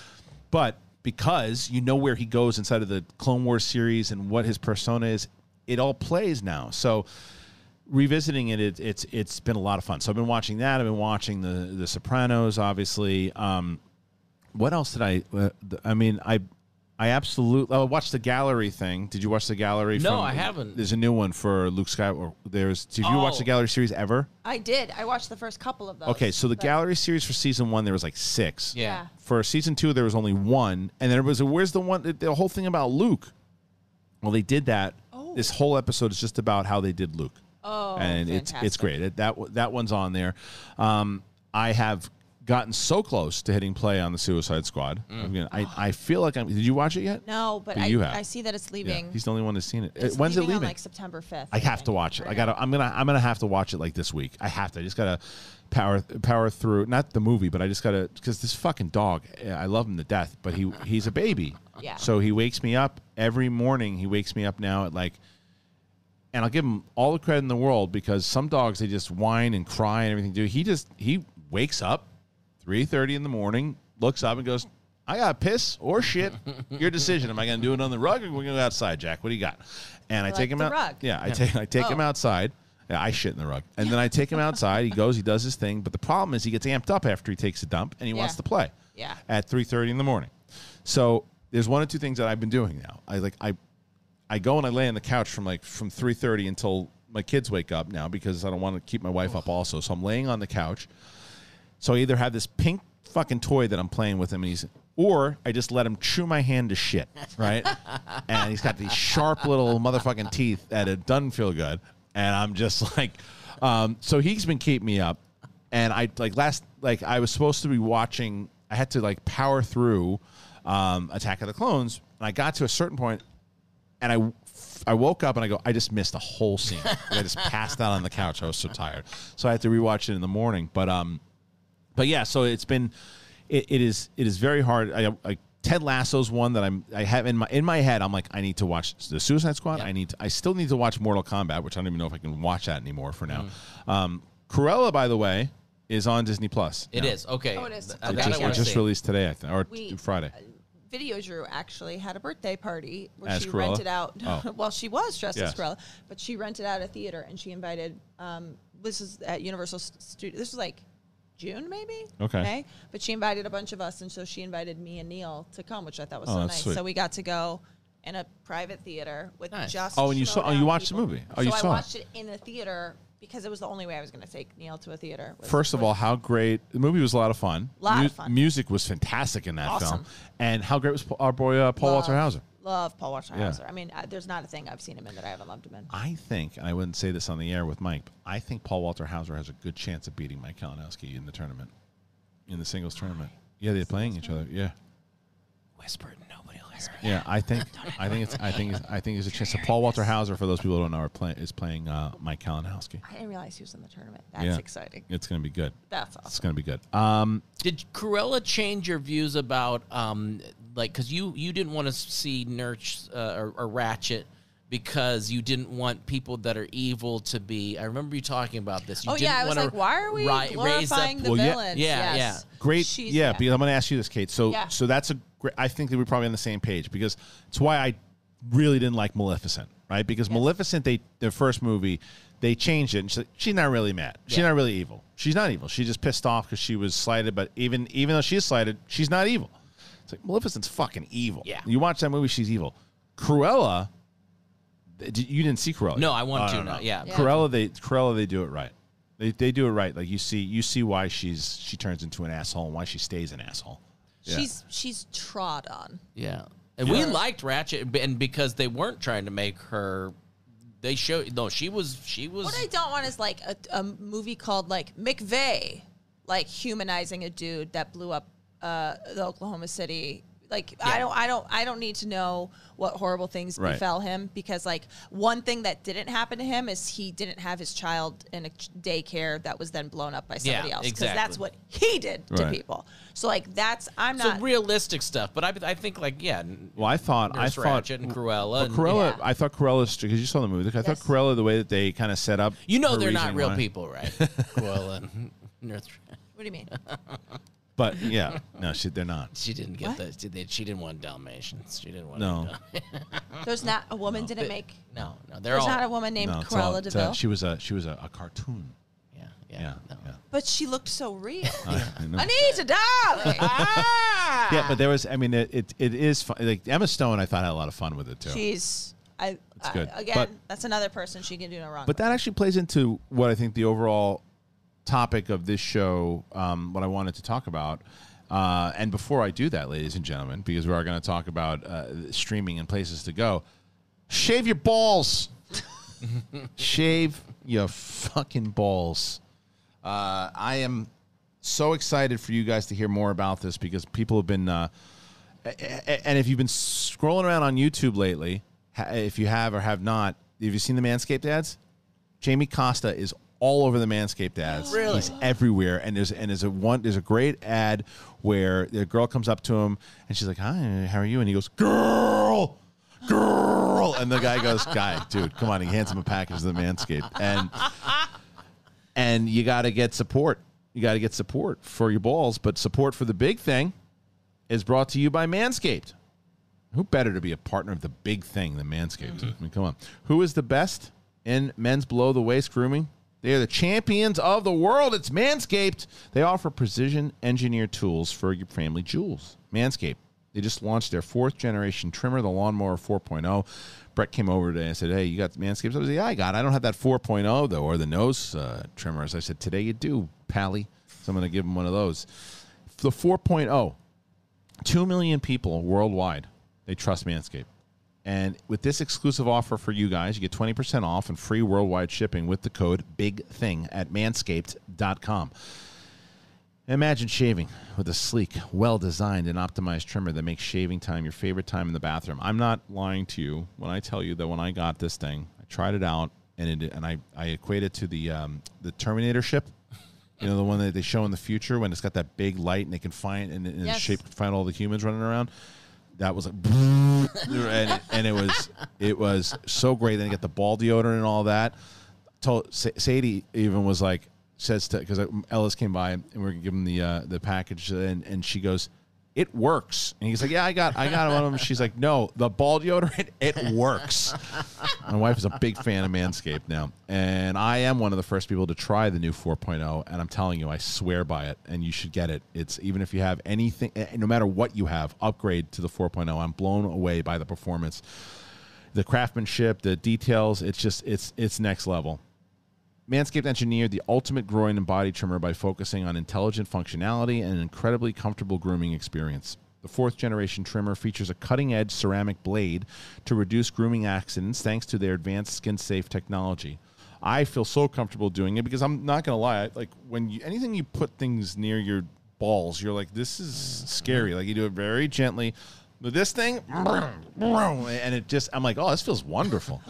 but because you know where he goes inside of the Clone Wars series and what his persona is, it all plays now. So revisiting it, it it's it's been a lot of fun. So I've been watching that. I've been watching the the Sopranos, obviously. Um, what else did I? Uh, I mean, I. I absolutely. I watched the gallery thing. Did you watch the gallery? No, from- I haven't. There's a new one for Luke Skywalker. There's. Did you watch Oh. the gallery series ever? I did. I watched the first couple of those. Okay, so the but- gallery series for season one there was like six. Yeah. For season two there was only one, and then there was where's the one? The, the whole thing about Luke. Well, they did that. Oh this whole episode is just about how they did Luke. Oh, and it's it's great. It, that that one's on there. Um, I have gotten so close to hitting play on the Suicide Squad. Mm. I'm gonna- I, I feel like I'm. Did you watch it yet? No, but But I, you have. I see that it's Yeah, leaving. he's the only one that's seen it. It's Uh, When's it leaving leaving? On like September fifth. I have to watch it. I gotta. I'm gonna. I'm gonna have to watch it like this week. I have to. I just gotta power power through. Not the movie, but I just gotta because this fucking dog. eh, I love him to death, but he he's a baby. Yeah. So he wakes me up every morning. He wakes me up now at like. And I'll give him all the credit in the world because some dogs they just whine and cry and everything. Do he just he wakes up, three thirty in the morning, looks up and goes, "I got to piss or shit. Your decision. Am I going to do it on the rug or we going to go outside, Jack? What do you got?" And I, like take him out. rug. Yeah, I take I take him Oh. outside. Yeah, I shit in the rug, and then I take him outside. He goes, he does his thing, but the problem is he gets amped up after he takes a dump, and he wants to play. Yeah. At three thirty in the morning. So there's one or two things that I've been doing now. I like I I go and I lay on the couch from like from three thirty until my kids wake up now because I don't want to keep my wife up also. So I'm laying on the couch. So I either have this pink fucking toy that I'm playing with him, and he's, or I just let him chew my hand to shit, right? and he's got these sharp little motherfucking teeth that it doesn't feel good, and I'm just like, um, so he's been keeping me up, and I like last like I was supposed to be watching. I had to like power through um, Attack of the Clones, and I got to a certain point, and I I woke up and I go, I just missed a whole scene. I just passed out on the couch. I was so tired, so I had to rewatch it in the morning. But um, but yeah, so it's been it, it is it is very hard. I, I Ted Lasso's one that I'm I have in my in my head. I'm like I need to watch the Suicide Squad. I need to, I still need to watch Mortal Kombat, which I don't even know if I can watch that anymore for now. Um, Cruella, by the way, is on Disney Plus. It now. is okay. Oh, it is. Uh, It just, I it just released today, I think, or We- Friday. Video Drew actually had a birthday party where As she Cruella? rented out. Oh. well, she was dressed Yes. as Cruella, but she rented out a theater and she invited. Um, this is at Universal Studios. This was like June, maybe. Okay. May. But she invited a bunch of us, and so she invited me and Neil to come, which I thought was Oh, so nice. sweet. So we got to go in a private theater with Nice. just. Oh, and you saw- oh, you Schmodown watched the movie. Oh, you so saw it. I watched it in the theater because it was the only way I was going to take Neil to a theater. was- First of was- all, how great the movie was a lot of fun. Lot of fun. Music was fantastic in that Awesome. film, and how great was our boy uh, Paul Walter love- Hauser. Love Paul Walter Yeah. Hauser. I mean, uh, there's not a thing I've seen him in that I haven't loved him in. I think, and I wouldn't say this on the air with Mike, but I think Paul Walter Hauser has a good chance of beating Mike Kalinowski in the tournament, in the singles tournament. Yeah, they're playing each other. Yeah, Whisper it, nobody will hear it. yeah. I think, I think it's, I think, it's, I think there's a chance. So Paul Walter Hauser, for those people who don't know, are play, is playing uh, Mike Kalinowski. I didn't realize he was in the tournament. That's yeah, exciting. It's going to be good. That's awesome. It's going to be good. Um, Did Cruella change your views about um like because you you didn't want to see Nurch uh, or, or Ratched because you didn't want people that are evil to be. I remember you talking about this. You oh yeah, I was like, why are we ri- raise up- glorifying the Well, yeah. villains? Yeah, yes. Great. She's- yeah, because I'm going to ask you this, Kate. So, Yeah. so that's a great. I think that we're probably on the same page because it's why I really didn't like Maleficent, right? Because Maleficent, they their first movie, they changed it. And she's, like, she's not really mad. She's Yeah. not really evil. She's not evil. She's just pissed off because she was slighted. But even even though she's slighted, she's not evil. It's like Maleficent's fucking evil. Yeah. You watch that movie, she's evil. Cruella, th- you didn't see Cruella. No, I want Oh, to no, now. no. Yeah. Yeah. Cruella, they Cruella, they do it right. They, they do it right. Like you see, you see why she's she turns into an asshole and why she stays an asshole. Yeah. She's she's trod on. Yeah. And we liked Ratched, and because they weren't trying to make her, they showed no, she was she was. What I don't want is like a, a movie called like McVeigh, like humanizing a dude that blew up uh, the Oklahoma City. Like I don't, I don't, I don't need to know what horrible things Right. befell him because like one thing that didn't happen to him is he didn't have his child in a daycare that was then blown up by somebody Yeah, else because exactly. that's what he did to Right. people. So like that's I'm so not. realistic stuff, but I, I think like yeah, Well, I thought Nurse I thought Ratched and Cruella. Well, and- Cruella, Yeah. I thought Cruella because you saw the movie. I thought Yes. Cruella the way that they kind of set up. you know they're not real why- people, right? Cruella and Nurse. what do you mean? But yeah, no, she, they're not. She didn't get What? the. She, they- she didn't want Dalmatians. She didn't want. No. There's not a woman didn't make. No, no, they're There's all. not a woman named No, it's all- Cruella it's a- de Vil, she was a she was a, a cartoon. yeah, yeah, Yeah, no. yeah. but she looked so real. I know. Anita, darling. Ah. Yeah, but there was. I mean, it it, it is fun. like Emma Stone. I thought had a lot of fun with it too. She's I, It's I- good. again. But- that's another person she can do no wrong. But that actually plays into what I think the overall topic of this show, um, what I wanted to talk about. Uh, and before I do that, ladies and gentlemen, because we are going to talk about uh, streaming and places to go, Shave your balls. Shave your fucking balls. Uh, I am so excited for you guys to hear more about this because people have been, uh, and if you've been scrolling around on YouTube lately, if you have or have not, have you seen the Manscaped ads? Jamie Costa is all over the Manscaped ads. Really? He's everywhere. And there's and there's a one there's a great ad where the girl comes up to him and she's like, Hi, how are you? And he goes, Girl, girl. And the guy goes, Guy, dude, come on. He hands him a package of the Manscaped. And and you gotta get support. You gotta get support for your balls, but support for the big thing is brought to you by Manscaped. Who better to be a partner of the big thing than Manscaped? Mm-hmm. I mean, come on. Who is the best in men's below the waist grooming? They are the champions of the world. It's Manscaped. They offer precision engineered tools for your family jewels. Manscaped. They just launched their fourth generation trimmer, the Lawnmower 4.0. Brett came over today and said, Hey, you got Manscaped? I was like, Yeah, I got it. I don't have that 4.0, though, or the nose uh, trimmers. I said, Today you do, Pally. So I'm going to give him one of those. The 4.0, 2 million people worldwide they trust manscaped and with this exclusive offer for you guys you get 20% off and free worldwide shipping with the code big thing at manscaped.com imagine shaving with a sleek well designed and optimized trimmer that makes shaving time your favorite time in the bathroom i'm not lying to you when i tell you that when i got this thing i tried it out and it and i, I equate it to the um, the terminator ship you know the one that they show in the future when it's got that big light and they can find and, and Yes. to find all the humans running around. That was like, and, it, and it was it was so great. Then you get the ball deodorant and all that. Told Sa- Sadie even was like says to because Ellis came by and we are giving the uh, the package and and she goes. It works, and he's like, "Yeah, I got, I got one of them." She's like, "No, the ball deodorant, it works." My wife is a big fan of Manscaped now, and I am one of the first people to try the new 4.0. And I'm telling you, I swear by it, and you should get it. It's even if you have anything, eh, no matter what you have, upgrade to the 4.0. I'm blown away by the performance, the craftsmanship, the details. It's just, it's, it's next level. Manscaped engineered the ultimate groin and body trimmer by focusing on intelligent functionality and an incredibly comfortable grooming experience. The fourth generation trimmer features a cutting edge ceramic blade to reduce grooming accidents thanks to their advanced skin safe technology. I feel so comfortable doing it because I'm not going to lie. Like when you, anything you put things near your balls, you're like, this is scary. Like you do it very gently. But this thing, and it just, I'm like, oh, this feels wonderful.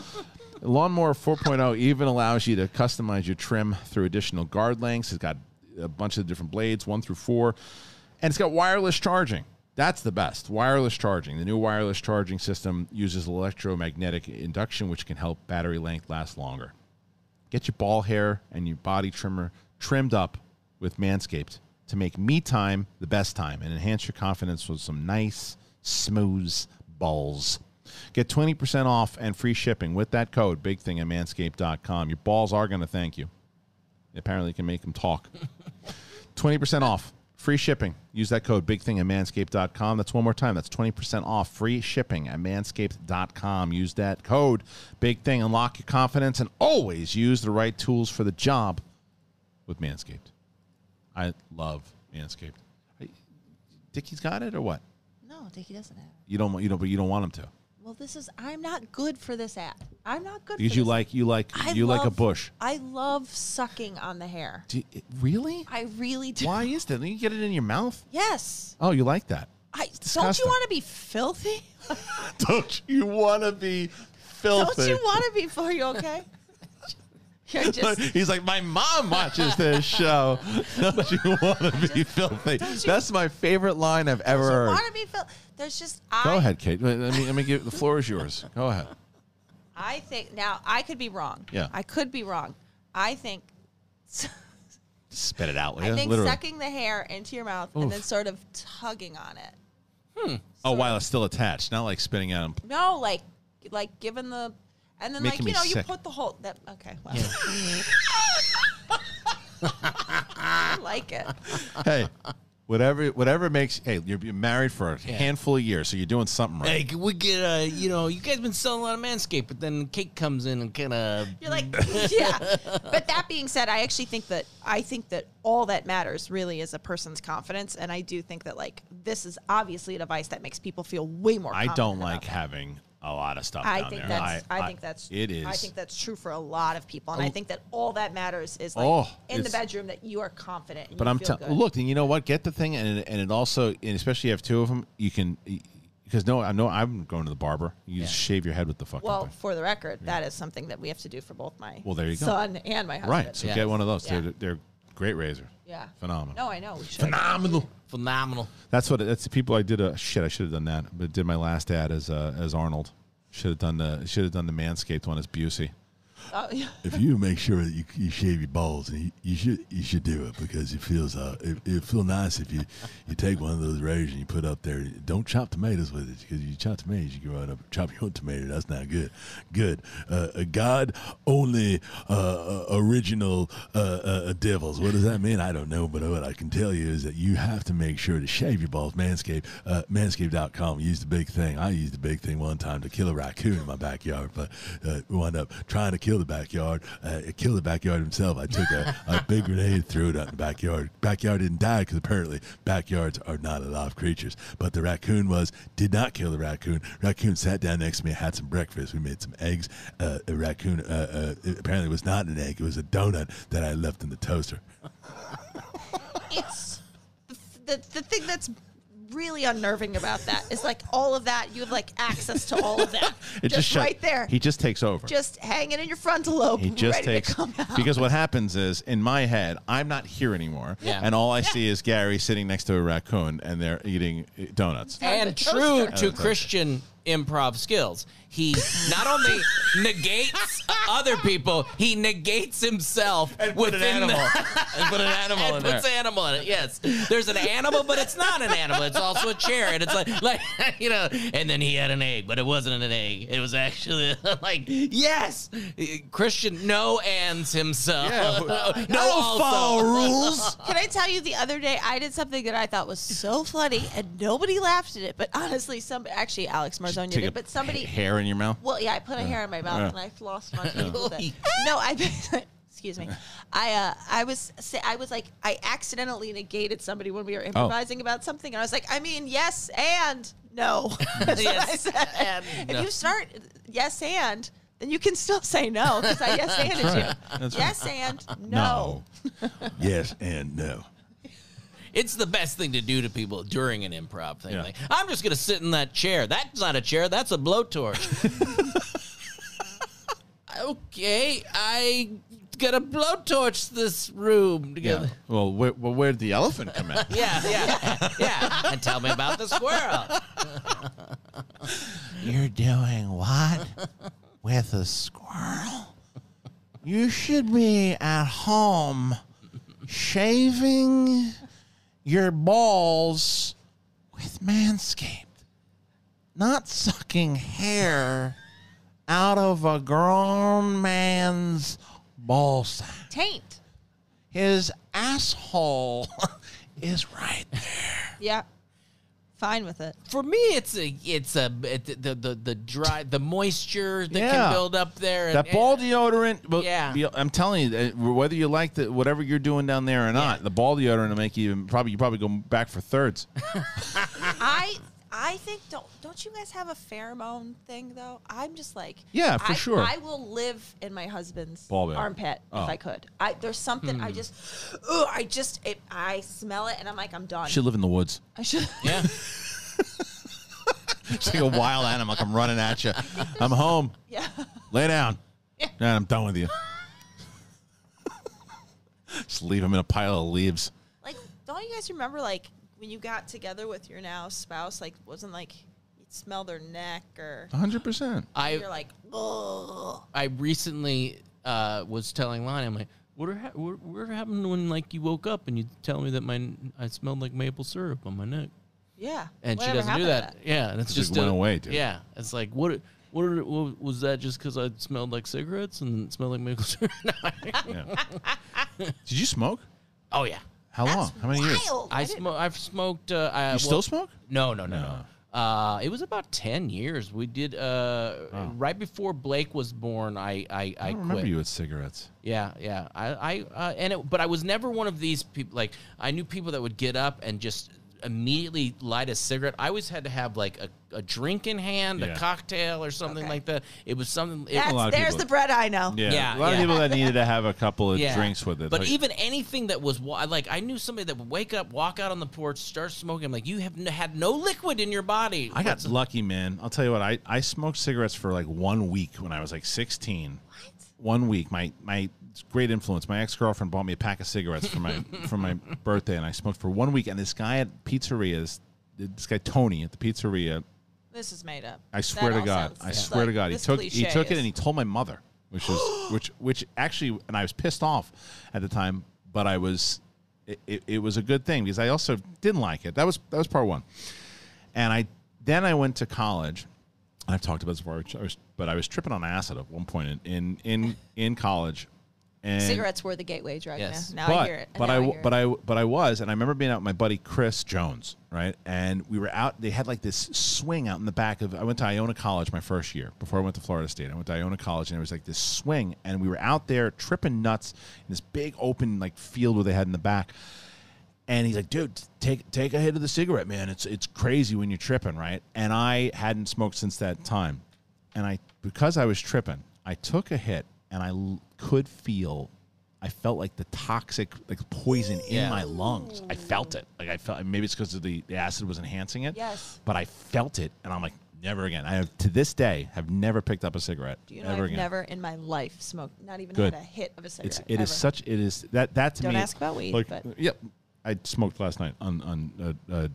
Lawnmower 4.0 even allows you to customize your trim through additional guard lengths. It's got a bunch of different blades, one through four, and it's got wireless charging. That's the best. Wireless charging. The new wireless charging system uses electromagnetic induction, which can help battery length last longer. Get your ball hair and your body trimmer trimmed up with Manscaped to make me time the best time and enhance your confidence with some nice, smooth balls. Get 20% off and free shipping with that code, big thing at manscaped.com. Your balls are going to thank you. Apparently, you can make them talk. 20% off, free shipping. Use that code, big thing at manscaped.com. That's one more time. That's 20% off, free shipping at manscaped.com. Use that code, big thing. Unlock your confidence and always use the right tools for the job with Manscaped. I love Manscaped. Dickie's got it or what? No, Dickie doesn't have. it. You don't, you don't, but you don't want him to Well, this is. I'm not good for this ad. I'm not good because for you this. like, you like, I you like a love- bush. I love sucking on the hair. Do you- really? I really do. Why is that? You get it in your mouth? Yes. Oh, you like that? I don't disgusting. you want to be filthy? Don't you want to be filthy? Don't you want to be? Are you okay? You're just. He's like, my mom watches this show. Don't you want to be filthy? That's my favorite line I've ever you heard. want to be filthy? There's just. I, Go ahead, Kate. Let me let me give the floor is yours. Go ahead. I think now I could be wrong. Yeah. I could be wrong. I think. Spit it out. I yeah, think literally. sucking the hair into your mouth and then sort of tugging on it. Hmm. Oh, while it's still attached, not like spitting out. No, like, like giving the, and then Making like you know sick. you put the whole that. Okay. Well. I like it. Hey, whatever whatever makes. Hey, you're you're married for a handful of years, so you're doing something right. Hey, can we get uh, you know, you guys been selling a lot of Manscaped, but then Kate comes in and kind of You're like, yeah. But that being said, I actually think that I think that all that matters really is a person's confidence, and I do think that like this is obviously a device that makes people feel way more. I confident don't about like that. having a lot of stuff I down think there. that's. I, think that's. It is. I think that's true for a lot of people, and I Oh. think that all that matters is like Oh, in the bedroom that you are confident. And But you I'm feel telling. good. Look, and you know what? Get the thing, and it- and it also, and especially if you have two of them, you can. Because no, I know I'm going to the barber. You just shave your head with the fucking Well, thing. for the record, that is something that we have to do for both my Well, there you go. son and my husband. Right. So Yeah. get one of those. Yeah. They're they're great razor. Yeah. Phenomenal. No, I know. We should. Phenomenal. Phenomenal. That's what. That's the people I did. A shit. I should have done that. But did my last ad as uh, as Arnold. Should have done the. Should have done the Manscaped one as Busey. Oh, if you make sure that you, you shave your balls, and you, you should you should do it because it feels uh it, it feel nice if you you take one of those razors and you put up there. Don't chop tomatoes with it because you chop tomatoes, you go right up chop your own tomato. That's not good. Good. Uh, God only uh, uh, original uh, uh, devils. What does that mean? I don't know, but what I can tell you is that you have to make sure to shave your balls. Manscaped, uh, manscaped.com. Use the big thing. I used the big thing one time to kill a raccoon in my backyard, but uh, wound up trying to kill the backyard. Uh, it killed the backyard himself. I took a, a big grenade, threw it out in the backyard. Backyard didn't die because apparently backyards are not alive creatures. But the raccoon was did not kill the raccoon. Raccoon sat down next to me. Had some breakfast. We made some eggs. Uh, a raccoon uh, uh, it apparently was not an egg. It was a donut that I left in the toaster. it's the, the the thing that's really unnerving about that is like all of that you have like access to all of that It just, shut- right there He just takes over. just hanging in your frontal lobe He just ready takes to come out. because what happens is in my head I'm not here anymore, Yeah. and all I see is Gary sitting next to a raccoon and they're eating uh, donuts. And the true toaster. to Kristian improv skills, he not only negates other people, he negates himself within the, and put an animal and puts animal in it. Yes, there's an animal, but it's not an animal. It's also a chair, and it's like, like you know. And then he had an egg, but it wasn't an egg. It was actually like yes, Kristian no ands himself. Yeah. no also. rules. Can I tell you the other day I did something that I thought was so funny and nobody laughed at it, but honestly, some actually Alex Marzonia Take a did, but somebody. hair in your mouth. Well, yeah, I put a hair in my mouth Yeah. and I flossed my teeth with it. No, I. Excuse me. I uh, I was say, I was like I accidentally negated somebody when we were improvising about something, and I was like, I mean, yes and no. That's what I said. and if no. you start yes and, then you can still say no because I yes anded you. That's yes and no. Yes and no. It's the best thing to do to people during an improv thing. Yeah. Like, I'm just gonna sit in that chair. That's not a chair. That's a blowtorch. okay, I got a blowtorch this room Yeah. together. Well, where, well, where'd the elephant come in? Yeah, yeah, yeah. And tell me about the squirrel. You're doing what with a squirrel? You should be at home shaving your balls with Manscaped, not sucking hair out of a grown man's ball sack. Taint. His asshole is right there. Yeah. Fine with it. For me, it's a, it's a, it, the, the, the dry, the moisture that Yeah. can build up there. and- That ball deodorant, but Yeah. be- I'm telling you, uh, whether you like the whatever you're doing down there or not, Yeah. the ball deodorant will make you probably you probably go back for thirds. I I think don't don't you guys have a pheromone thing though? I'm just like Yeah, for I, sure. I will live in my husband's armpit Oh. if I could. I there's something I hmm. just ugh, I just it, I smell it and I'm like I'm done. Should live in the woods. I should. Yeah. It's like a wild animal I'm running at you. I'm home. yeah. Lay down. Yeah. And I'm done with you. Just leave him in a pile of leaves. Like don't you guys remember like when you got together with your now spouse like wasn't like you'd smell their neck or 100. percent I, you're like ugh. I recently uh, was telling Lonnie, I'm like, what, are, ha- what, what happened when like you woke up and you tell me that my I smelled like maple syrup on my neck? Yeah. And she doesn't do happened that. Yeah, and it's It just just went a- away, dude. Yeah, it's like what? What, are, what was that? Just because I smelled like cigarettes and smelled like maple syrup? No, I- Did you smoke? oh yeah, How long? How many years? Wild. I didn't- smoke. I've smoked. Uh, I, You well, still smoke? No, no, no, no. Uh, it was about ten years. We did uh, right before Blake was born. I I, I, I don't quit. remember you with cigarettes. Yeah, yeah. I, I, uh, and it, but I was never one of these people. Like I knew people that would get up and just immediately light a cigarette. I always had to have like a, a drink in hand, Yeah. a cocktail or something Okay. like that. It was something. It, That's, lot there's people- the bread I know. Yeah, Yeah, a lot yeah. of people that needed to have a couple of yeah. drinks with it. But Like- even anything that was like, I knew somebody that would wake up, walk out on the porch, start smoking. I'm like, you have n- had no liquid in your body. I got What's- lucky, man. I'll tell you what. I, I smoked cigarettes for like one week when I was like 16. What? One week. My my great influence. My ex girlfriend bought me a pack of cigarettes for my for my birthday, and I smoked for one week. And this guy at pizzerias, this guy Tony at the pizzeria, This is made up. I swear That to all God, sounds I just swear to God, he this took he cliche took it is- and he told my mother, which was which which actually, and I was pissed off at the time, but I was it, it, it was a good thing because I also didn't like it. That was that was part one, and I then I went to college. I've talked about this before, I was, but I was tripping on acid at one point in in in, in college, and Cigarettes were the gateway drug. Yes. Now, now but, I hear it. But Now I, hear it. but I, but I was, and I remember being out with my buddy Chris Jones, right? And we were out. They had like this swing out in the back of. I went to Iona College my first year before I went to Florida State. I went to Iona College, and there was like this swing, and we were out there tripping nuts in this big open like field where they had in the back. And he's like, dude, take take a hit of the cigarette, man. It's it's crazy when you're tripping, right? And I hadn't smoked since that time, and I because I was tripping, I took a hit, and I l- could feel, I felt like the toxic like poison in Yeah. my lungs. I felt it, like I felt maybe it's because of the, the acid was enhancing it. Yes. but I felt it, and I'm like, never again. I have to this day have never picked up a cigarette. Do you know ever I've again. never in my life smoked, not even Good. had a hit of a cigarette. It's it is ever. such it is that that to Don't me. ask about weed, Like, but- yep, I smoked last night on on uh, uh,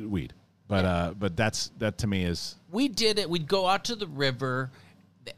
weed, but uh, but that's that to me is we did it. We'd go out to the river,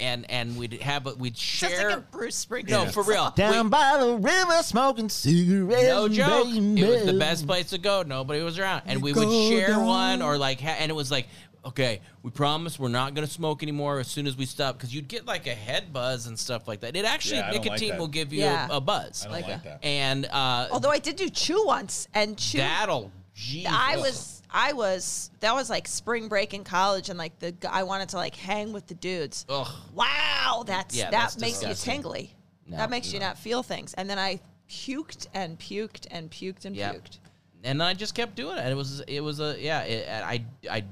and and we'd have a, we'd share. like a Bruce Springsteen. no, for real. down We- by the river smoking cigarettes. no joke. It was the best place to go. Nobody was around, and we Go would share down. one or like, ha- and it was like, okay, we promise we're not gonna smoke anymore as soon as we stop, because you'd get like a head buzz and stuff like that. It actually Yeah, I don't like nicotine will give you Yeah. a, a buzz, like a- and uh, Although I did do chew once, and chew. that'll. Jesus. I was, I was. That was like spring break in college, and like the I wanted to like hang with the dudes. Ugh. Wow, that's Yeah, that that's makes disgusting. you tingly. No, that makes you not feel things. And then I puked and puked and puked and Yeah. puked. and I just kept doing it. And it was it was a yeah. It, I I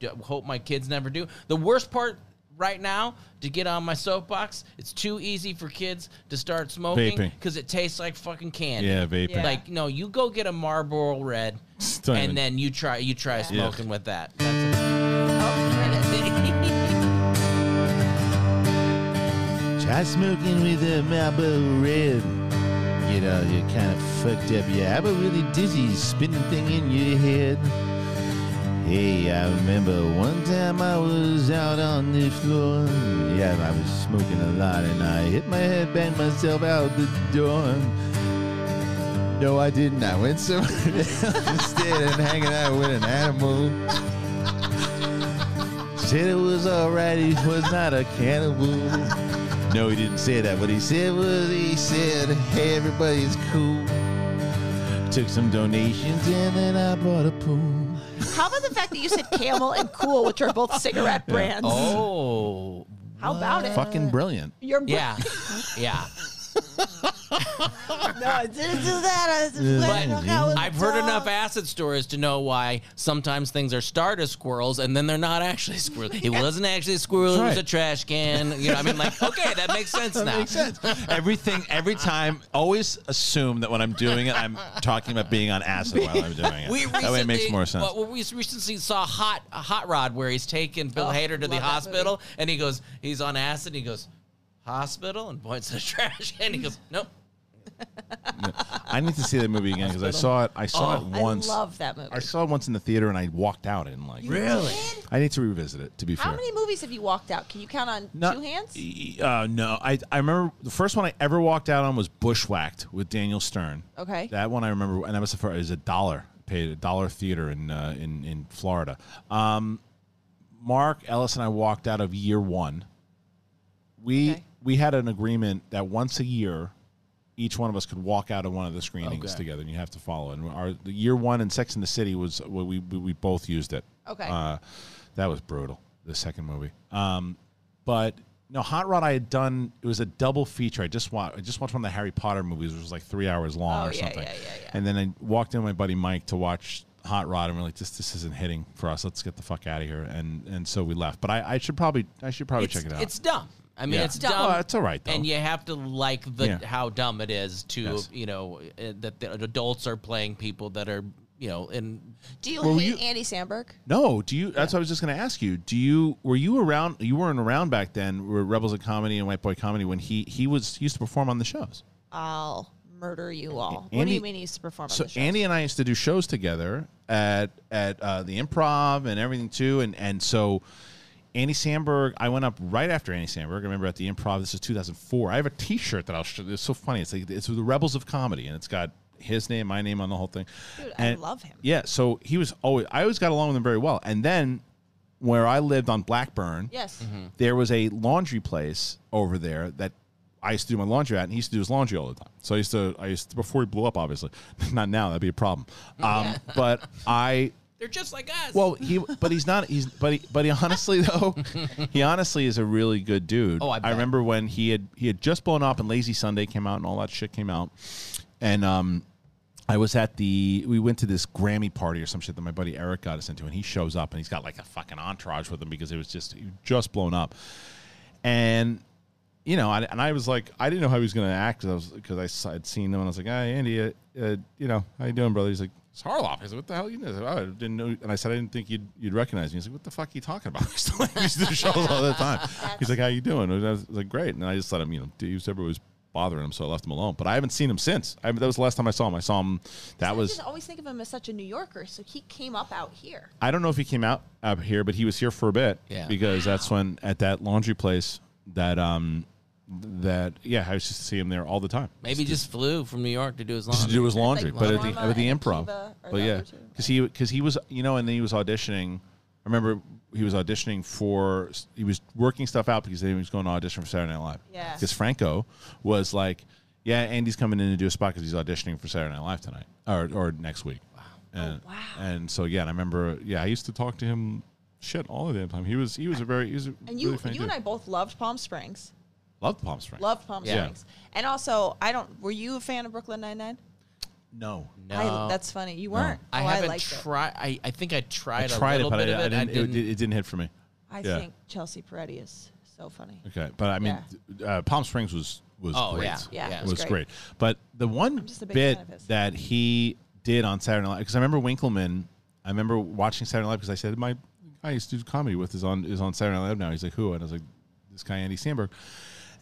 d- hope my kids never do. The worst part right now to get on my soapbox, it's too easy for kids to start smoking Vaping. because it tastes like fucking candy. Yeah, vaping. Yeah. Like no, you go get a Marlboro Red, Don't even- and then you try you try smoking with that. That's goodness. Try smoking with a Marlboro Red. You know, you're kind of fucked up. You have a really dizzy spinning thing in your head. Hey, I remember one time I was out on the floor. Yeah, I was smoking a lot and I hit my head, banged myself out the door. No, I didn't. I went somewhere else instead and hanging out with an animal. Said it was alright, he was not a cannibal. No, he didn't say that. What he said was, he said, hey, everybody's cool. Took some donations and then I bought a pool. How about the fact that you said Camel and Cool, which are both cigarette brands? oh How about it? Fucking brilliant. You're yeah, yeah. No, I didn't do that. I just Yeah. went and hung out with I've heard dog. enough acid stories to know why sometimes things are started as squirrels and then they're not actually squirrels. It wasn't actually a squirrel; it was That's a trash can. You know, I mean, like, okay, that makes sense now. Makes sense. Everything, every time, always assume that when I'm doing it, I'm talking about being on acid while I'm doing it. We that way it recently- makes more sense. Well, we recently saw Hot a Hot Rod where he's taking Bill Oh, Hader to the hospital, and he goes, he's on acid. And he goes, hospital, and points to the trash can. He goes, nope. I need to see that movie again because I saw it. I saw Oh, it once. I love that movie. I saw it once in the theater and I walked out and like. Really? I need to revisit it. To be fair, How many movies have you walked out? Can you count on Not- two hands? E- Uh, no, I I remember the first one I ever walked out on was Bushwhacked with Daniel Stern. Okay. That one I remember, and that was the first. It was a dollar. Paid a dollar theater in uh, in in Florida. Um, Mark Ellis and I walked out of year one. We Okay. we had an agreement that once a year, each one of us could walk out of one of the screenings Okay. together, and you have to follow. And our the year one in Sex in the City was well, we we, we both used it. Okay. Uh, that was brutal. The second movie. Um, but no, Hot Rod I had done. It was a double feature. I just watched. I just watched one of the Harry Potter movies, which was like three hours long Oh, or yeah, something. yeah, yeah, yeah. And then I walked in with my buddy Mike to watch hot rod, and we're like, this this isn't hitting for us. Let's get the fuck out of here, and and so we left. But I, I should probably I should probably it's, check it out. It's dumb. I mean, Yeah. it's dumb. Well, it's all right, though. And you have to like the Yeah. how dumb it is to Yes. you know uh, that the adults are playing people that are you know in Do you Well, hate you- Andy Samberg? No, do you? That's what I was just going to ask you. Do you were you around? You weren't around back then. Were Rebels of Comedy and White Boy Comedy when he he was he used to perform on the shows. I'll murder you all. what do Andy- you mean he used to perform on So the show? Andy and I used to do shows together at at uh, the Improv and everything too, and and so. Andy Samberg, I went up right after Andy Samberg. I remember at the Improv. This is 2004. I have a T-shirt that I'll show. It's so funny. It's like it's the Rebels of Comedy, and it's got his name, my name on the whole thing. Dude, I love him. Yeah, so he was always. I always got along with him very well. And then, where I lived on Blackburn, Yes. there was a laundry place over there that I used to do my laundry at, and he used to do his laundry all the time. So I used to, I used to, before he blew up, obviously, not now, that'd be a problem. Um, but I, they're just like us. well, he, but he's not, he's, but he, but he honestly though, he honestly is a really good dude. Oh, I I remember when he had, he had just blown up, and Lazy Sunday came out, and all that shit came out, and um. I was at the we went to this Grammy party or some shit that my buddy Eric got us into, and he shows up and he's got like a fucking entourage with him because it was just he was just blown up, and you know, I, and I was like, I didn't know how he was going to act because I was because I s- I'd seen him and I was like, Hey, Andy, uh, uh, you know, how you doing, brother? He's like, it's Harloff. I said, what the hell? You know? I, "Oh, I didn't know, and I said, I didn't think you'd you'd recognize me. He's like, what the fuck are you talking about? He's still like, used to do shows all the time. He's like, how you doing? And I was like, great. And I just let him, you know, he was everybody was bothering him, so I left him alone. But I haven't seen him since. I, that was the last time I saw him. I saw him. That I was. just always think of him as such a New Yorker, so he came up out here. I don't know if he came out up here, but he was here for a bit. Yeah. Because that's when at that laundry place that um that yeah I used to see him there all the time. maybe he just flew from New York to do his Just laundry. to do his laundry, like but at the at the improv. But yeah, because he because he was you know and then he was auditioning. I remember he was auditioning for he was working stuff out because he was going to audition for Saturday Night Live. Yeah. Because Franco was like, yeah, Andy's coming in to do a spot because he's auditioning for Saturday Night Live tonight or or next week. Wow. And, oh, wow. And so yeah, and I remember yeah I used to talk to him shit all the damn time. He was he was a very he was a And you, really funny you dude. and I both loved Palm Springs. Loved Palm Springs. Loved Palm Yeah. Springs. And also, I don't. Were you a fan of Brooklyn Nine Nine? No. no, that's funny. You weren't. I oh, haven't liked it. tried. I, I think I tried, I a tried it, little but I, bit of I it. didn't, it, didn't. it didn't hit for me. I Yeah. think Chelsea Peretti is so funny. Okay, but I mean, uh, Palm Springs was was Oh, great. yeah. Yeah, Yeah. it was, great. great. But the one just a big bit fan of his. that he did on Saturday Night, because I remember Winkleman. I remember watching Saturday Night Live because I said my guy I used to do comedy with is on is on Saturday Night Live now. He's like who? And I was like this guy Andy Samberg,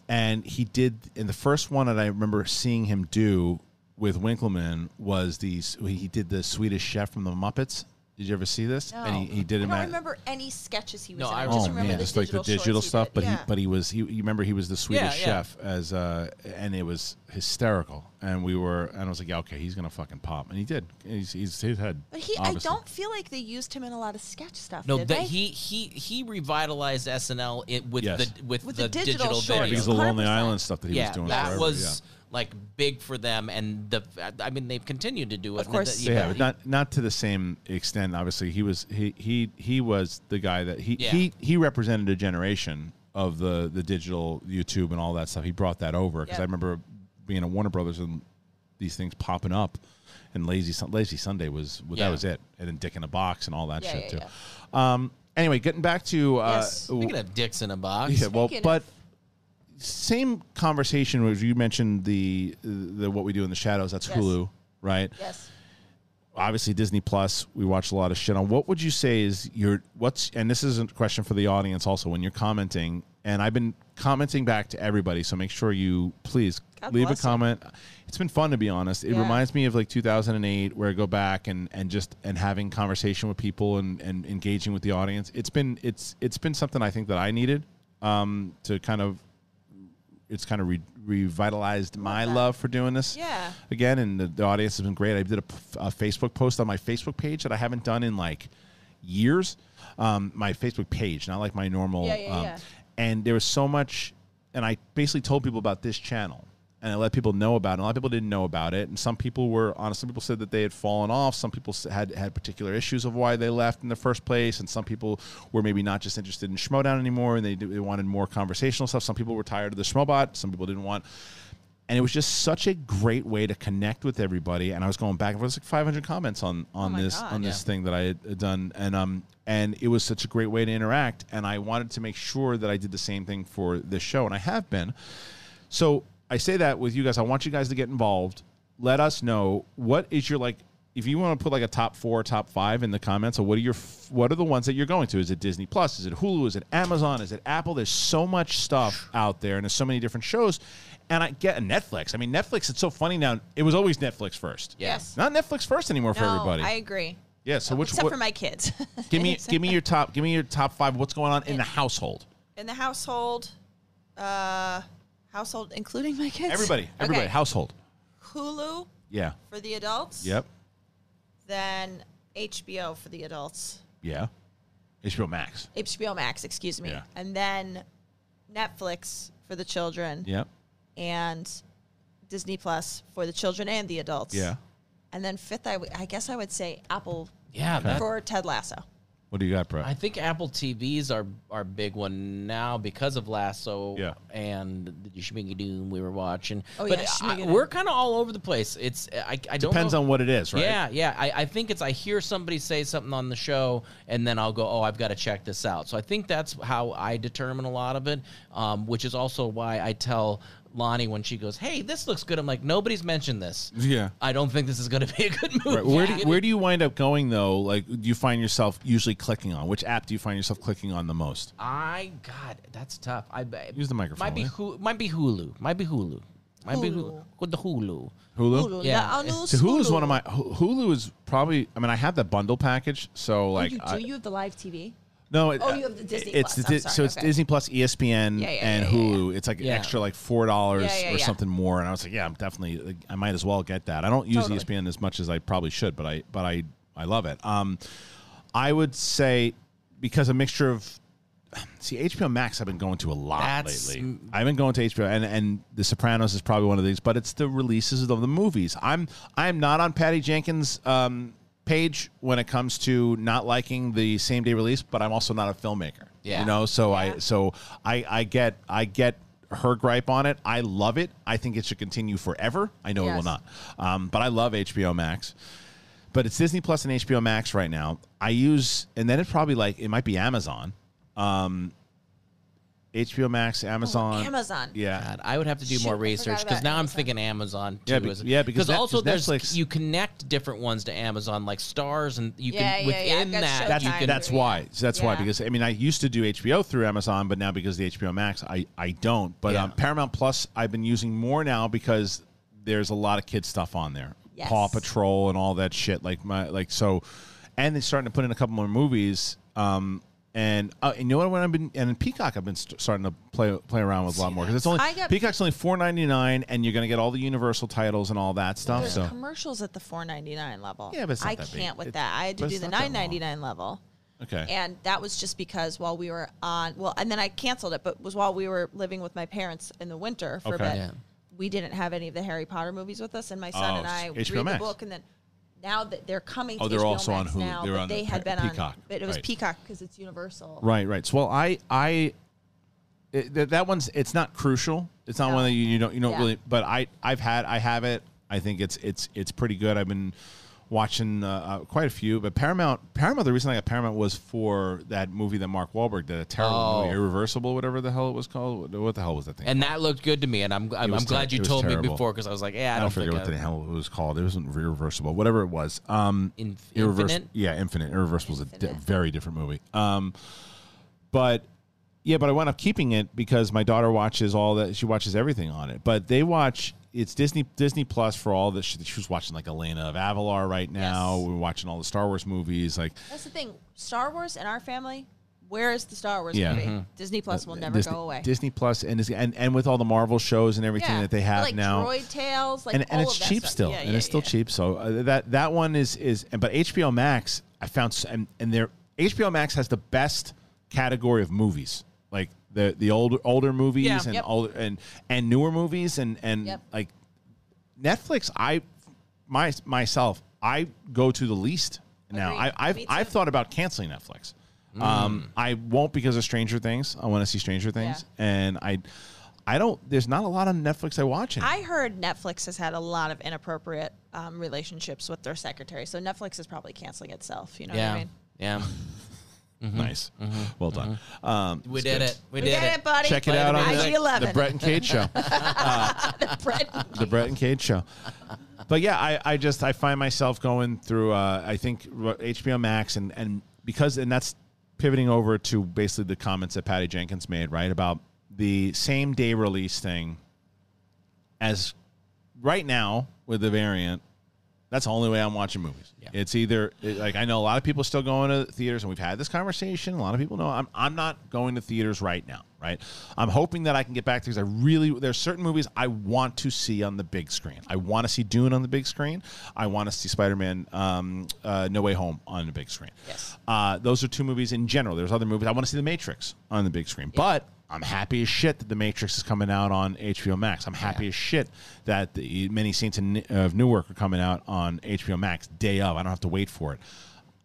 and he did in the first one that I remember seeing him do with Winkleman was these. He did the Swedish Chef from the Muppets. Did you ever see this? No. And he, he did I him don't at remember any sketches he was No, in. I I just oh remember man, the just like the digital digital he stuff. did. But yeah. he, but he was, he, you remember he was the Swedish yeah. chef as, uh, and it was hysterical. And we were, and I was like, yeah, okay, he's gonna fucking pop, and he did. He's, he's his head. But he, obviously. I don't feel like they used him in a lot of sketch stuff. No, did that they? he he he revitalized SNL it, with Yes. the with, With the, the digital digital, shorts. video. because the Lonely 100%. Island stuff that he yeah, was doing. that forever, was yeah. Like big for them, and the I mean they've continued to do it. Of course. The- yeah, he- but not not to the same extent. Obviously, he was he he he was the guy that he Yeah. he he represented a generation of the the digital YouTube and all that stuff. He brought that over because Yeah. I remember being at Warner Brothers and these things popping up. And lazy lazy Sunday was well, Yeah. that was it, and then Dick in a Box and all that Yeah, shit yeah, too. Um, anyway, getting back to uh, Yes. Speaking of dicks in a box, yeah, well, Speaking but of- same conversation was you mentioned the the what we do in the shadows. That's Yes. Hulu, right? yes. obviously Disney Plus, we watch a lot of shit on. What would you say is your what's and this is a question for the audience also when you're commenting and I've been commenting back to everybody, so make sure you please God leave a bless you. comment. It's been fun to be honest. It Yeah. reminds me of like 2008 where I go back and and just and having conversation with people and and engaging with the audience. It's been it's it's been something I think that I needed um to kind of it's kind of re- revitalized my love for doing this Yeah. again, and the, the audience has been great. I did a, p- a Facebook post on my Facebook page that I haven't done in like years. Um, my Facebook page, not like my normal. Yeah, yeah, um, yeah. And there was so much, and I basically told people about this channel, and I let people know about it. A lot of people didn't know about it, and some people were honest. Some people said that they had fallen off. Some people had had particular issues of why they left in the first place, and some people were maybe not just interested in Schmodown anymore, and they, they wanted more conversational stuff. Some people were tired of the Schmobot. Some people didn't want and it was just such a great way to connect with everybody. And I was going back and forth, it was like 500 comments on on my this God. on this thing that I had done, and um and it was such a great way to interact. And I wanted to make sure that I did the same thing for this show, and I have been. So I say that with you guys. I want you guys to get involved. Let us know what is your like. If you want to put like a top four, top five in the comments, or what are your what are the ones that you're going to? Is it Disney Plus? Is it Hulu? Is it Amazon? Is it Apple? There's so much stuff out there, and there's so many different shows. And I get Netflix. I mean, Netflix. It's so funny now. It was always Netflix first. Yes. Not Netflix first anymore for everybody. I agree. yeah. So which Except what, for my kids. give me give me your top give me your top five. What's going on in the household? in the household, uh, household including my kids. Everybody, everybody, Okay. household. Hulu Yeah. for the adults. Yep. Then HBO for the adults. Yeah. HBO Max. HBO Max, excuse me. Yeah. And then Netflix for the children. Yep. And Disney Plus for the children and the adults. Yeah. And then fifth, I, w- I guess I would say Apple Yeah, that, for Ted Lasso. What do you got, Brett? I think Apple TVs are our big one now because of Lasso Yeah. and the Schmigadoon we were watching. Oh, but yeah, I- Schmigadoon. we're kind of all over the place. It's I, I don't Depends know. on what it is, right? Yeah, yeah. I, I think it's I hear somebody say something on the show, and then I'll go, oh, I've got to check this out. So I think that's how I determine a lot of it, um, which is also why I tell Lonnie when she goes, hey, this looks good. I'm like, nobody's mentioned this. Yeah. I don't think this is going to be a good movie. Right. Where do you, where do you wind up going though? Like, do you find yourself usually clicking on? Which app do you find yourself clicking on the most? I God, that's tough. I Use the microphone, Might be eh? will Hulu. Might be Hulu. Might be Hulu. Might be Hulu. Hulu. With the Hulu. Hulu. Hulu. Yeah. So Hulu is one of my Hulu is probably. I mean, I have the bundle package, so Oh, like, you do? I- you have the live TV? No. It, Oh, you have the Disney It's Plus. the I'm Di- so it's okay. Disney Plus, ESPN, Yeah, yeah, and yeah, yeah, Hulu. It's like an Yeah. extra like four dollars Yeah, yeah, or yeah. something more. And I was like, yeah, I'm definitely. Like, I might as well get that. I don't use Totally. ESPN as much as I probably should, but I but I I love it. Um, I would say because a mixture of see HBO Max I've been going to a lot That's- lately. I've been going to HBO and and The Sopranos is probably one of these, but it's the releases of the movies. I'm I'm not on Patty Jenkins um page when it comes to not liking the same day release, but I'm also not a filmmaker. Yeah. You know, so I so I I get I get her gripe on it. I love it. I think it should continue forever. I know it will not. Um, but I love HBO Max but it's Disney Plus and HBO Max right now. I use, and then it's probably like it might be Amazon, um, HBO Max, Amazon, Oh, Amazon. Yeah, God, I would have to do Shoot, more I forgot research because about now I'm Amazon. thinking Amazon too. Yeah, be- as- yeah, because Net- also there's Netflix- you connect different ones to Amazon like stars and you Yeah, can yeah, yeah, within I've got that that's you Showtime. can that's Yeah. why. That's why Yeah. because I mean I used to do HBO through Amazon, but now because of the HBO Max, I I don't. But Yeah. um, Paramount Plus, I've been using more now because there's a lot of kid stuff on there, Yes. Paw Patrol and all that shit. Like my like so, and they're starting to put in a couple more movies. Um, and, uh, and you know what? When I've been and in Peacock, I've been st- starting to play play around with a lot more because it's only I get- Peacock's only four ninety nine, and you're gonna get all the Universal titles and all that stuff. There's so commercials at the four ninety nine level. Yeah, but it's not I that big. can't with It- that. I had to do it's the not that nine ninety nine level. okay, And that was just because while we were on, well, and then I canceled it, but was while we were living with my parents in the winter for Okay. a bit. Yeah. We didn't have any of the Harry Potter movies with us, and my son Oh, and I it's read Max. the book, and then now that they're coming, Oh, to they're HBO also on Max Hulu. now, They're on the had Pe- been Peacock, on, but it was right. Peacock because it's Universal. Right, right. So, well, I, I, it, that, that one's it's not crucial. It's not No. one that you, you don't you don't Yeah. really. But I, I've had I have it. I think it's it's it's pretty good. I've been watching uh, uh, quite a few. But Paramount, Paramount. The reason I got Paramount was for that movie that Mark Wahlberg did, a terrible Oh. movie, Irreversible, whatever the hell it was called. What, what the hell was that thing? and that looked good to me and I'm I'm, I'm glad ter- you it was told me before because I was like yeah I I don't, don't forget think what the hell it was called. It wasn't Irreversible, whatever it was. Um, In- Irreversi- Infinite? Yeah, Infinite. Irreversible is a di- very different movie. Um, but yeah, but I wound up keeping it because my daughter watches all that. She watches everything on it. But they watch it's Disney Disney Plus for all the. She, she was watching like Elena of Avalor right now. Yes. We're watching all the Star Wars movies. Like That's the thing. Star Wars in our family. Where is the Star Wars Yeah. movie? Mm-hmm. Disney Plus will never Disney, go away. Disney Plus and and and with all the Marvel shows and everything yeah. that they have like now. Droid Tales, like and, and it's of cheap stuff. still, Yeah, and yeah, it's still yeah. cheap. So uh, that that one is is, but HBO Max, I found, s- and and their HBO Max has the best category of movies, like the the older older movies Yeah. and Yep. older and and newer movies, and and Yep. like Netflix. I my myself, I go to the least now. Agreed. I, I've I've thought about canceling Netflix. Um, I won't because of Stranger Things. I want to see Stranger Things, and I I don't. There's not a lot on Netflix I watch. anymore. I heard Netflix has had a lot of inappropriate um, relationships with their secretary, so Netflix is probably canceling itself. You know yeah, what I mean? yeah. nice. Well done. Um, We did good. it. We, We did, did it, buddy. Check it out the on the, the Brett and Kate show. Brett, the Brett and Kate show. But yeah, I, I just I find myself going through uh, I think HBO Max and and because and that's pivoting over to basically the comments that Patty Jenkins made right about the same day release thing. As right now with the variant, that's the only way I'm watching movies. Yeah. It's either it- like I know a lot of people still going to theaters, and we've had this conversation. A lot of people know I'm I'm not going to theaters right now. Right, I'm hoping that I can get back to because I really there's certain movies I want to see on the big screen. I want to see Dune on the big screen. I want to see Spider-Man um, uh, No Way Home on the big screen. Yes. uh, those are two movies in general. There's other movies I want to see The Matrix on the big screen, but. I'm happy as shit that The Matrix is coming out on HBO Max. I'm happy as shit that the Many Saints in- of Newark are coming out on HBO Max day of. I don't have to wait for it.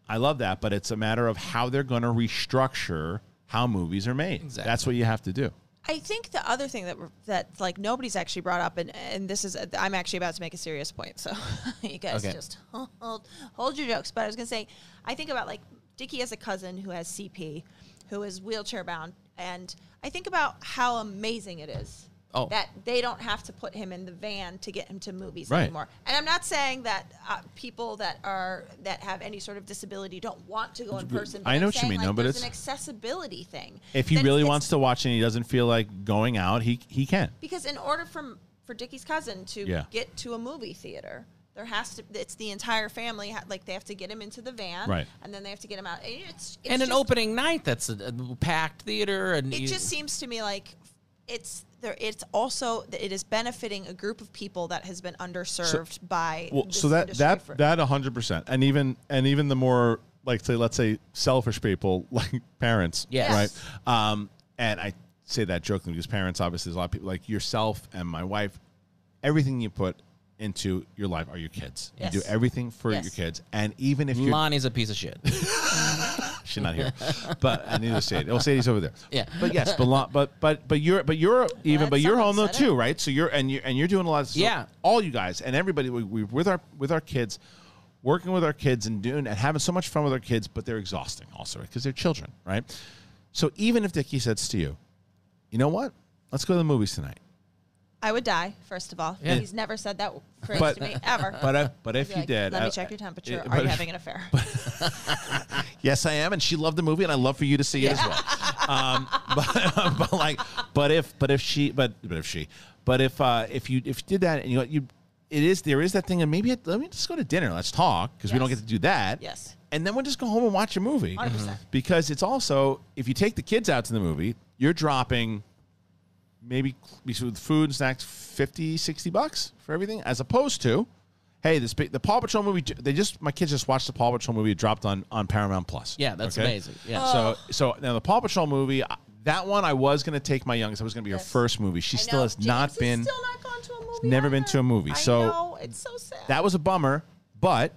I love that, but it's a matter of how they're going to restructure how movies are made. Exactly. That's what you have to do. I think the other thing that that like nobody's actually brought up, and and this is I'm actually about to make a serious point, so you guys Okay. just hold hold your jokes. But I was gonna say, I think about like Dickie has a cousin who has CP, who is wheelchair bound, and I think about how amazing it is. Oh. That they don't have to put him in the van to get him to movies Right. anymore. And I'm not saying that uh, people that are that have any sort of disability don't want to go in person. I know I'm what you mean, like, no, but it's- an accessibility thing. If he really wants to watch and he doesn't feel like going out, he he can. because in order for for Dickie's cousin to Yeah. get to a movie theater, there has to it's the entire family like they have to get him into the van, Right. And then they have to get him out. It's, it's and an just- opening night that's a, a packed theater, and It you- just seems to me like it's there. It's also that it is benefiting a group of people that has been underserved by Well, this so that that for- that hundred percent, and even and even the more like say let's say selfish people like parents, Yes. right? Um, and I say that jokingly because parents obviously there's a lot of people like yourself and my wife. Everything you put into your life are your kids. Yes. You do everything for Yes. your kids, and even if you're Lonnie's a piece of shit. she's not here, but I need to say it. Oh, Sadie's over there. Yeah. but yes, but but but but you're but you're even but you're home though too, right? So you're and you're and you're doing a lot. Of, so Yeah. all you guys and everybody we, we with our with our kids, working with our kids and doing and having so much fun with our kids, but they're exhausting also because they're children, right? So even if Dickie says to you, you know what, let's go to the movies tonight. I would die first of all. Yeah. He's never said that phrase But- to me ever. But if, but if I'd you like, did, let I- me check your temperature. Yeah, Are you if- having an affair? Yes, I am, and she loved the movie, and I love for you to see it as well. Um, but, but like, but if, but if she, but but if she, but if uh, if you if you did that, and you you, it is there is that thing, and maybe it, let me just go to dinner. Let's talk because we don't get to do that. Yes. and then we'll just go home and watch a movie. 100%. Because it's also if you take the kids out to the movie, you're dropping maybe with food and snacks 50 60 bucks for everything as opposed to hey this big, the paw patrol movie they just my kids just watched the paw patrol movie it dropped on on paramount plus Yeah, that's Okay? amazing. Yeah. Oh. so so now the paw patrol movie uh, that one i was going to take my youngest that was going to be her first movie she I still know. has James not been still not gone to a movie. never been to a movie. I So- know, it's so sad. that was a bummer but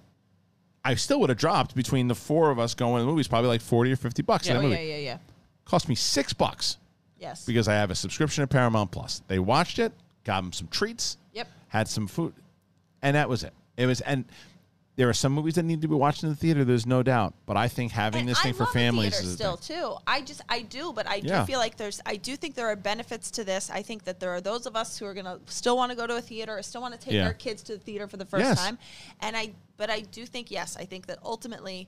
i still would have dropped between the four of us going to the movies probably like 40 or 50 bucks yeah, that oh, movie yeah, yeah, yeah. cost me six bucks Yes. because I have a subscription to Paramount Plus. They watched it, got them some treats, Yep. had some food, and that was it. It was, and there are some movies that need to be watched in the theater. There's no doubt, but I think having And this I thing for the families theater is still thing. too. I just I do, but I do Yeah. feel like there's I do think there are benefits to this. I think that there are those of us who are gonna still want to go to a theater, or still want to take Yeah. our kids to the theater for the first Yes. time. And I but I do think yes, I think that ultimately.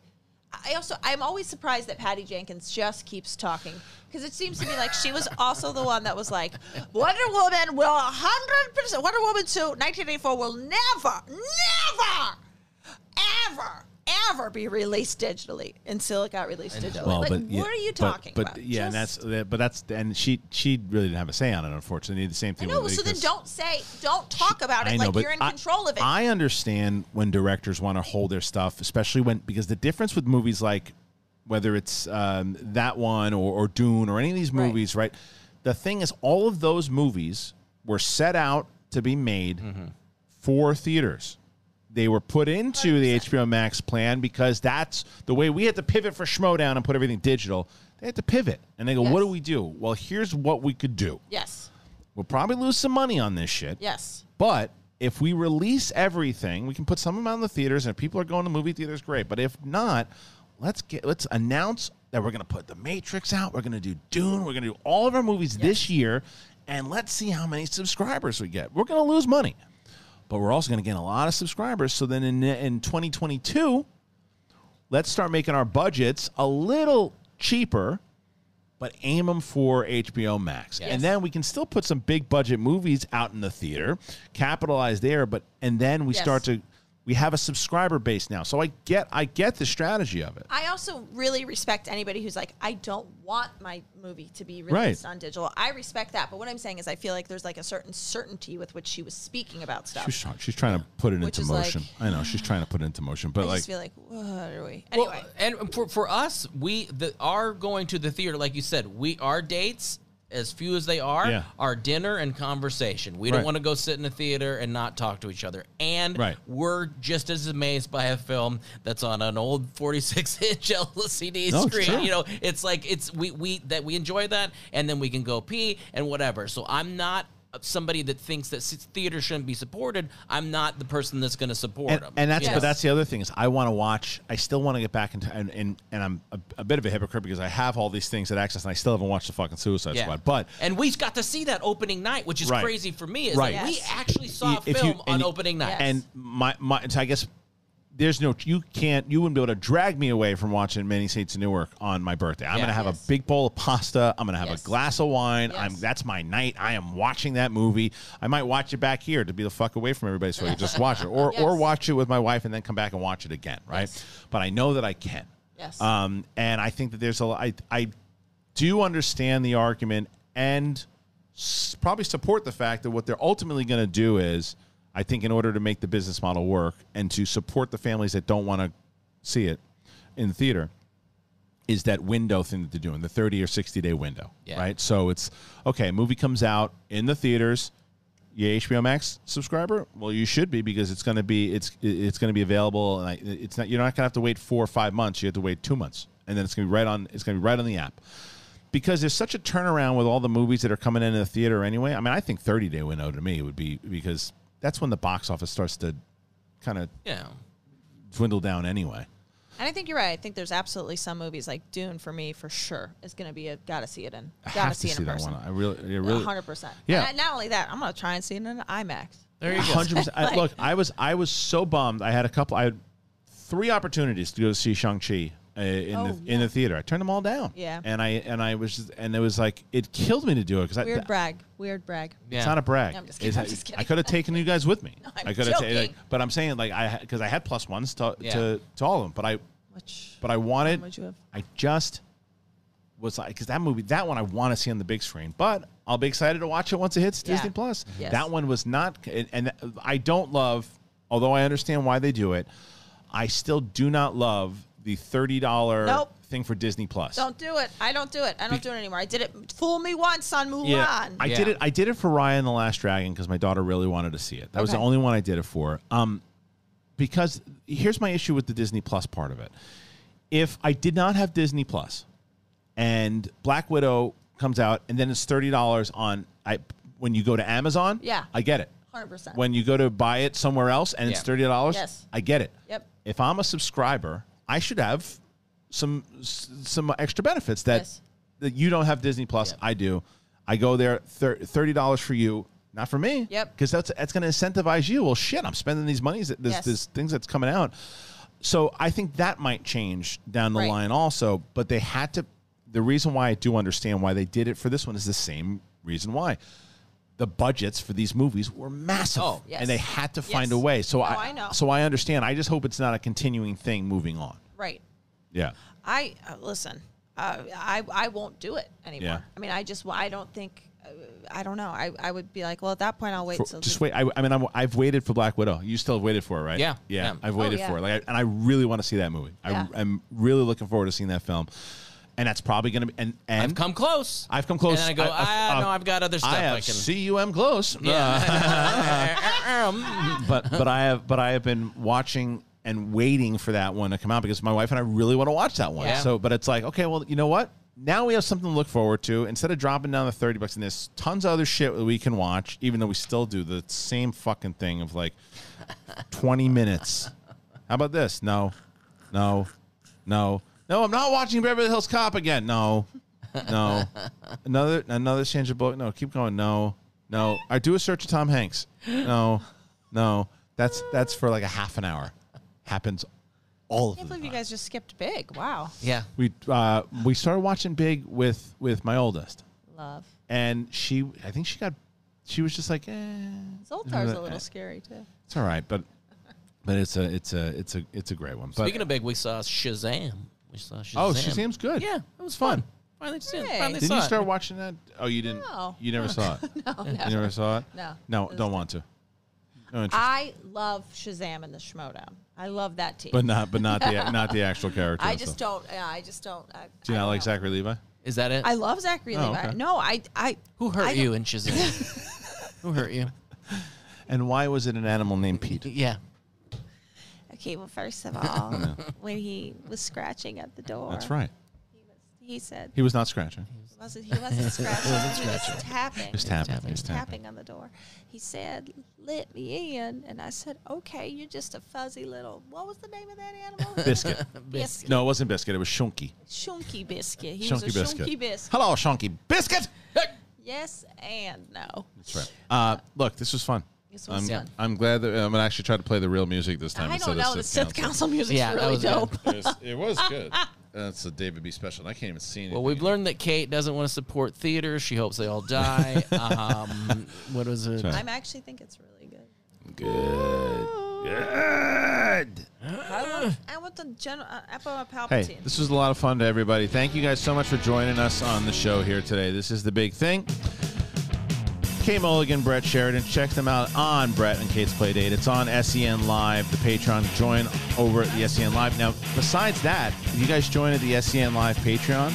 I also I'm always surprised that Patty Jenkins just keeps talking because it seems to me like she was also the one that was like Wonder Woman will 100% Wonder Woman 2 1984 will never never ever ever be released digitally until it got released digitally. Well, like, but what yeah, are you talking but, about? yeah, and that's but that's and she she really didn't have a say on it. Unfortunately, the same thing. No, So then don't say, don't talk about it I know, like but you're in I- control of it. I understand when directors want to hold their stuff, especially when because the difference with movies like whether it's um, that one or, or Dune or any of these movies, right? The thing is, all of those movies were set out to be made for theaters. They were put into the HBO Max plan because that's the way we had to pivot for Schmodown and put everything digital. They had to pivot, and they go, "What do we do?" Well, here's what we could do yes. We'll probably lose some money on this shit. Yes. But if we release everything, we can put some of them out in the theaters, and if people are going to movie theaters, great. But if not, let's get let's announce that we're going to put The Matrix out. We're going to do Dune. We're going to do all of our movies this year, and let's see how many subscribers we get. We're going to lose money, but we're also going to gain a lot of subscribers. So then in in 2022, let's start making our budgets a little cheaper but aim them for HBO Max. Yes. And then we can still put some big budget movies out in the theater, capitalize there, but and then we Yes. start to we have a subscriber base now. So I get I get the strategy of it. I also really respect anybody who's like, I don't want my movie to be Right. released on digital. I respect that, but what I'm saying is, I feel like there's like a certain certainty with which she was speaking about stuff. She's, she's trying to put it Which into is like- motion. I know she's trying to put it into motion, but I like just feel like, what are we? Well, Anyway, and for for us, we the are going to the theater, like you said, we our dates. As few as they are, Yeah. are dinner and conversation. We don't want to go sit in a theater and not talk to each other. And Right. we're just as amazed by a film that's on an old 46 inch LCD No, screen. You know, it's like it's we we that we enjoy that, and then we can go pee and whatever. So I'm not somebody that thinks that theater shouldn't be supported. I'm not the person that's going to support and, them. and that's You but that's the other thing is I want to watch. I still want to get back into and and, and I'm a, a bit of a hypocrite because I have all these things at access and I still haven't watched the fucking Suicide Squad. But and we got to see that opening night, which is Right. crazy for me. Is Right. like we actually saw a If you- film on you- opening night. And my my so I guess there's no you can't you wouldn't be able to drag me away from watching Many Saints of Newark on my birthday. I'm Yeah. gonna have Yes. a big bowl of pasta. I'm gonna have Yes. a glass of wine. Yes. I'm that's my night. I am watching that movie. I might watch it back here to be the fuck away from everybody so I can just watch it, or or watch it with my wife and then come back and watch it again. Right? Yes. But I know that I can. Yes. Um, and I think that there's a I I do understand the argument and s- probably support the fact that what they're ultimately going to do is, I think, in order to make the business model work and to support the families that don't want to see it in the theater, is that window thing that they're doing, the 30 or 60 day window, Yeah. right? So it's okay, movie comes out in the theaters. You HBO Max subscriber? Well, you should be because it's going to be it's it's going to be available, and I, it's not you're not going to have to wait four or five months. You have to wait two months, and then it's going to be right on it's going to be right on the app because there's such a turnaround with all the movies that are coming into the theater anyway. I mean, I think 30 day window to me would be because that's when the box office starts to kind of yeah. dwindle down anyway. and I think you're right. I think there's absolutely some movies like Dune for me for sure is going to be a gotta see it in. I Gotta have to see it see in that person. I really, I really, hundred percent. Yeah. And not only that, I'm gonna try and see it in IMAX. There you go. hundred percent. Like- Look, I was I was so bummed. I had a couple. I had three opportunities to go see Shang Chi uh, in Oh, the yeah. in the theater. I turned them all down. Yeah. And I and I was just, and it was like it killed me to do it because I. Weird brag. Weird brag. Yeah. It's not a brag. No, I'm just kidding. I'm just kidding. I could have taken you guys with me. I'm I could have joking. like, but I'm saying like I because I had plus ones to, Yeah. to to all of them, but I Which but I wanted would you have? I just was like because that movie that one I want to see on the big screen, but I'll be excited to watch it once it hits Yeah. Disney Plus. Yes. That one was not, and, and I don't love, although I understand why they do it. I still do not love the thirty dollar Nope. thing for Disney Plus. Don't do it. I don't do it. I don't do it anymore. I did it. Fool me once on Mulan. Yeah, I Yeah. did it. I did it for Raya and the Last Dragon because my daughter really wanted to see it. That was the only one I did it for. Um, because here's my issue with the Disney Plus part of it. If I did not have Disney Plus, and Black Widow comes out, and then it's thirty dollars on I when you go to Amazon. Yeah. I get it. Hundred percent. When you go to buy it somewhere else and it's thirty dollars, Yes. I get it. Yep. If I'm a subscriber, I should have some some extra benefits that Yes. that you don't have Disney Plus. Yep. I do. I go there thirty dollars for you, not for me. Yep. Because that's that's going to incentivize you. Well, shit, I'm spending these monies. This Yes. this things that's coming out. So I think that might change down the Right. line also. But they had to. The reason why I do understand why they did it for this one is the same reason why. The budgets for these movies were massive, Oh, yes. and they had to find Yes. a way. So No, I, I know. so I understand. I just hope it's not a continuing thing moving on. Right. Yeah. I uh, listen. Uh, I I won't do it anymore. Yeah. I mean, I just I don't think. Uh, I don't know. I, I would be like, well, at that point, I'll wait. For- till just the- wait. I, I mean, I'm, I've waited for Black Widow. You still have waited for it, right? Yeah, yeah. yeah. I've Oh, waited yeah. for it, like, I, and I really want to see that movie. Yeah. I, I'm really looking forward to seeing that film, and that's probably going to be. And, and I've come close. I've come close. And then I go, I- I- ah, uh, no, I've got other stuff I I, have can. cum close. Yeah. but but I have but I have been watching and waiting for that one to come out because my wife and I really want to watch that one. Yeah. So, but it's like, okay, well, you know what? now we have something to look forward to. Instead of dropping down to 30 bucks, and there's tons of other shit that we can watch, even though we still do the same fucking thing of like 20 minutes. How about this? No, no, no, no. I'm not watching Beverly Hills Cop again. No, no. Another another Sandra Bullock. No, keep going. No, no. I do a search of Tom Hanks. No, no. That's that's for like a half an hour. Happens all I of can't the believe you guys just skipped big. Wow. Yeah. We uh, we started watching Big with with my oldest, Love. and she I think she got she was just like, eh, Zoltar's a little scary too. it's all right, but but it's a it's a it's a it's a great one. But Speaking of big, we saw Shazam. We saw Shazam. oh, Shazam's good. Yeah, it was fun. Finally, Hey. finally Didn't saw you it. start watching that? Oh, you didn't. No. You never saw it. No, You never. never saw it. No. No, It don't was- want to. Oh, no interest. I love Shazam and the Schmodown. I love that team. but not but not the not the actual character. I just stuff. don't. Yeah, I just don't. I, Do you I not like know. Zachary Levi? Is that it? I love Zachary Oh, Levi. okay. No, I. I Who hurt I you in Shazam? Who hurt you? And why was it an animal named Pete? Yeah. Okay, well, first of all, when he was scratching at the door, That's right. He said He was not scratching. he wasn't. He wasn't scratching. he was tapping. He was tapping. tapping. He was tapping. tapping on the door. He said, "Let me in," and I said, "Okay, you're just a fuzzy little. What was the name of that animal? Biscuit. Biscuit. No, it wasn't Biscuit. It was Shunky. Shunky biscuit. He Shunky was a Biscuit. shunky biscuit. Hello, Shunky Biscuit. Yes and no. That's right. Uh, look, this was fun. This was I'm, fun. I'm glad that I'm gonna actually try to play the real music this time. I don't know. of The Sith Sith Council music's Yeah, really was dope. It was, it was good. That's a David B. special. and I can't even see anything. Well, we've learned that Kate doesn't want to support theater. She hopes they all die. um, what was it? right. I actually think it's really good. good. Good. I want, I want the general uh, Emperor Palpatine. Hey, this was a lot of fun to everybody. Thank you guys so much for joining us on the show here today. This is the big thing. Kate Mulligan, Brett Sheridan. Check them out on Brett and Kate's Playdate. It's on SEN Live, the Patreon. Join over at the SEN Live. Now, besides that, if you guys join at the SEN Live Patreon,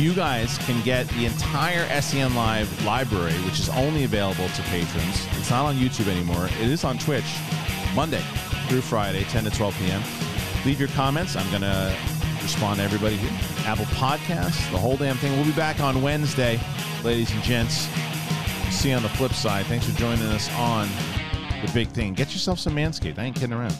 you guys can get the entire SEN Live library, which is only available to patrons. It's not on YouTube anymore. It is on Twitch, Monday through Friday, 10 to 12 p.m. Leave your comments. I'm going to respond to everybody here. Apple Podcasts, the whole damn thing. We'll be back on Wednesday, ladies and gents. See you on the flip side. Thanks for joining us on the big thing. Get yourself some Manscaped. I ain't kidding around.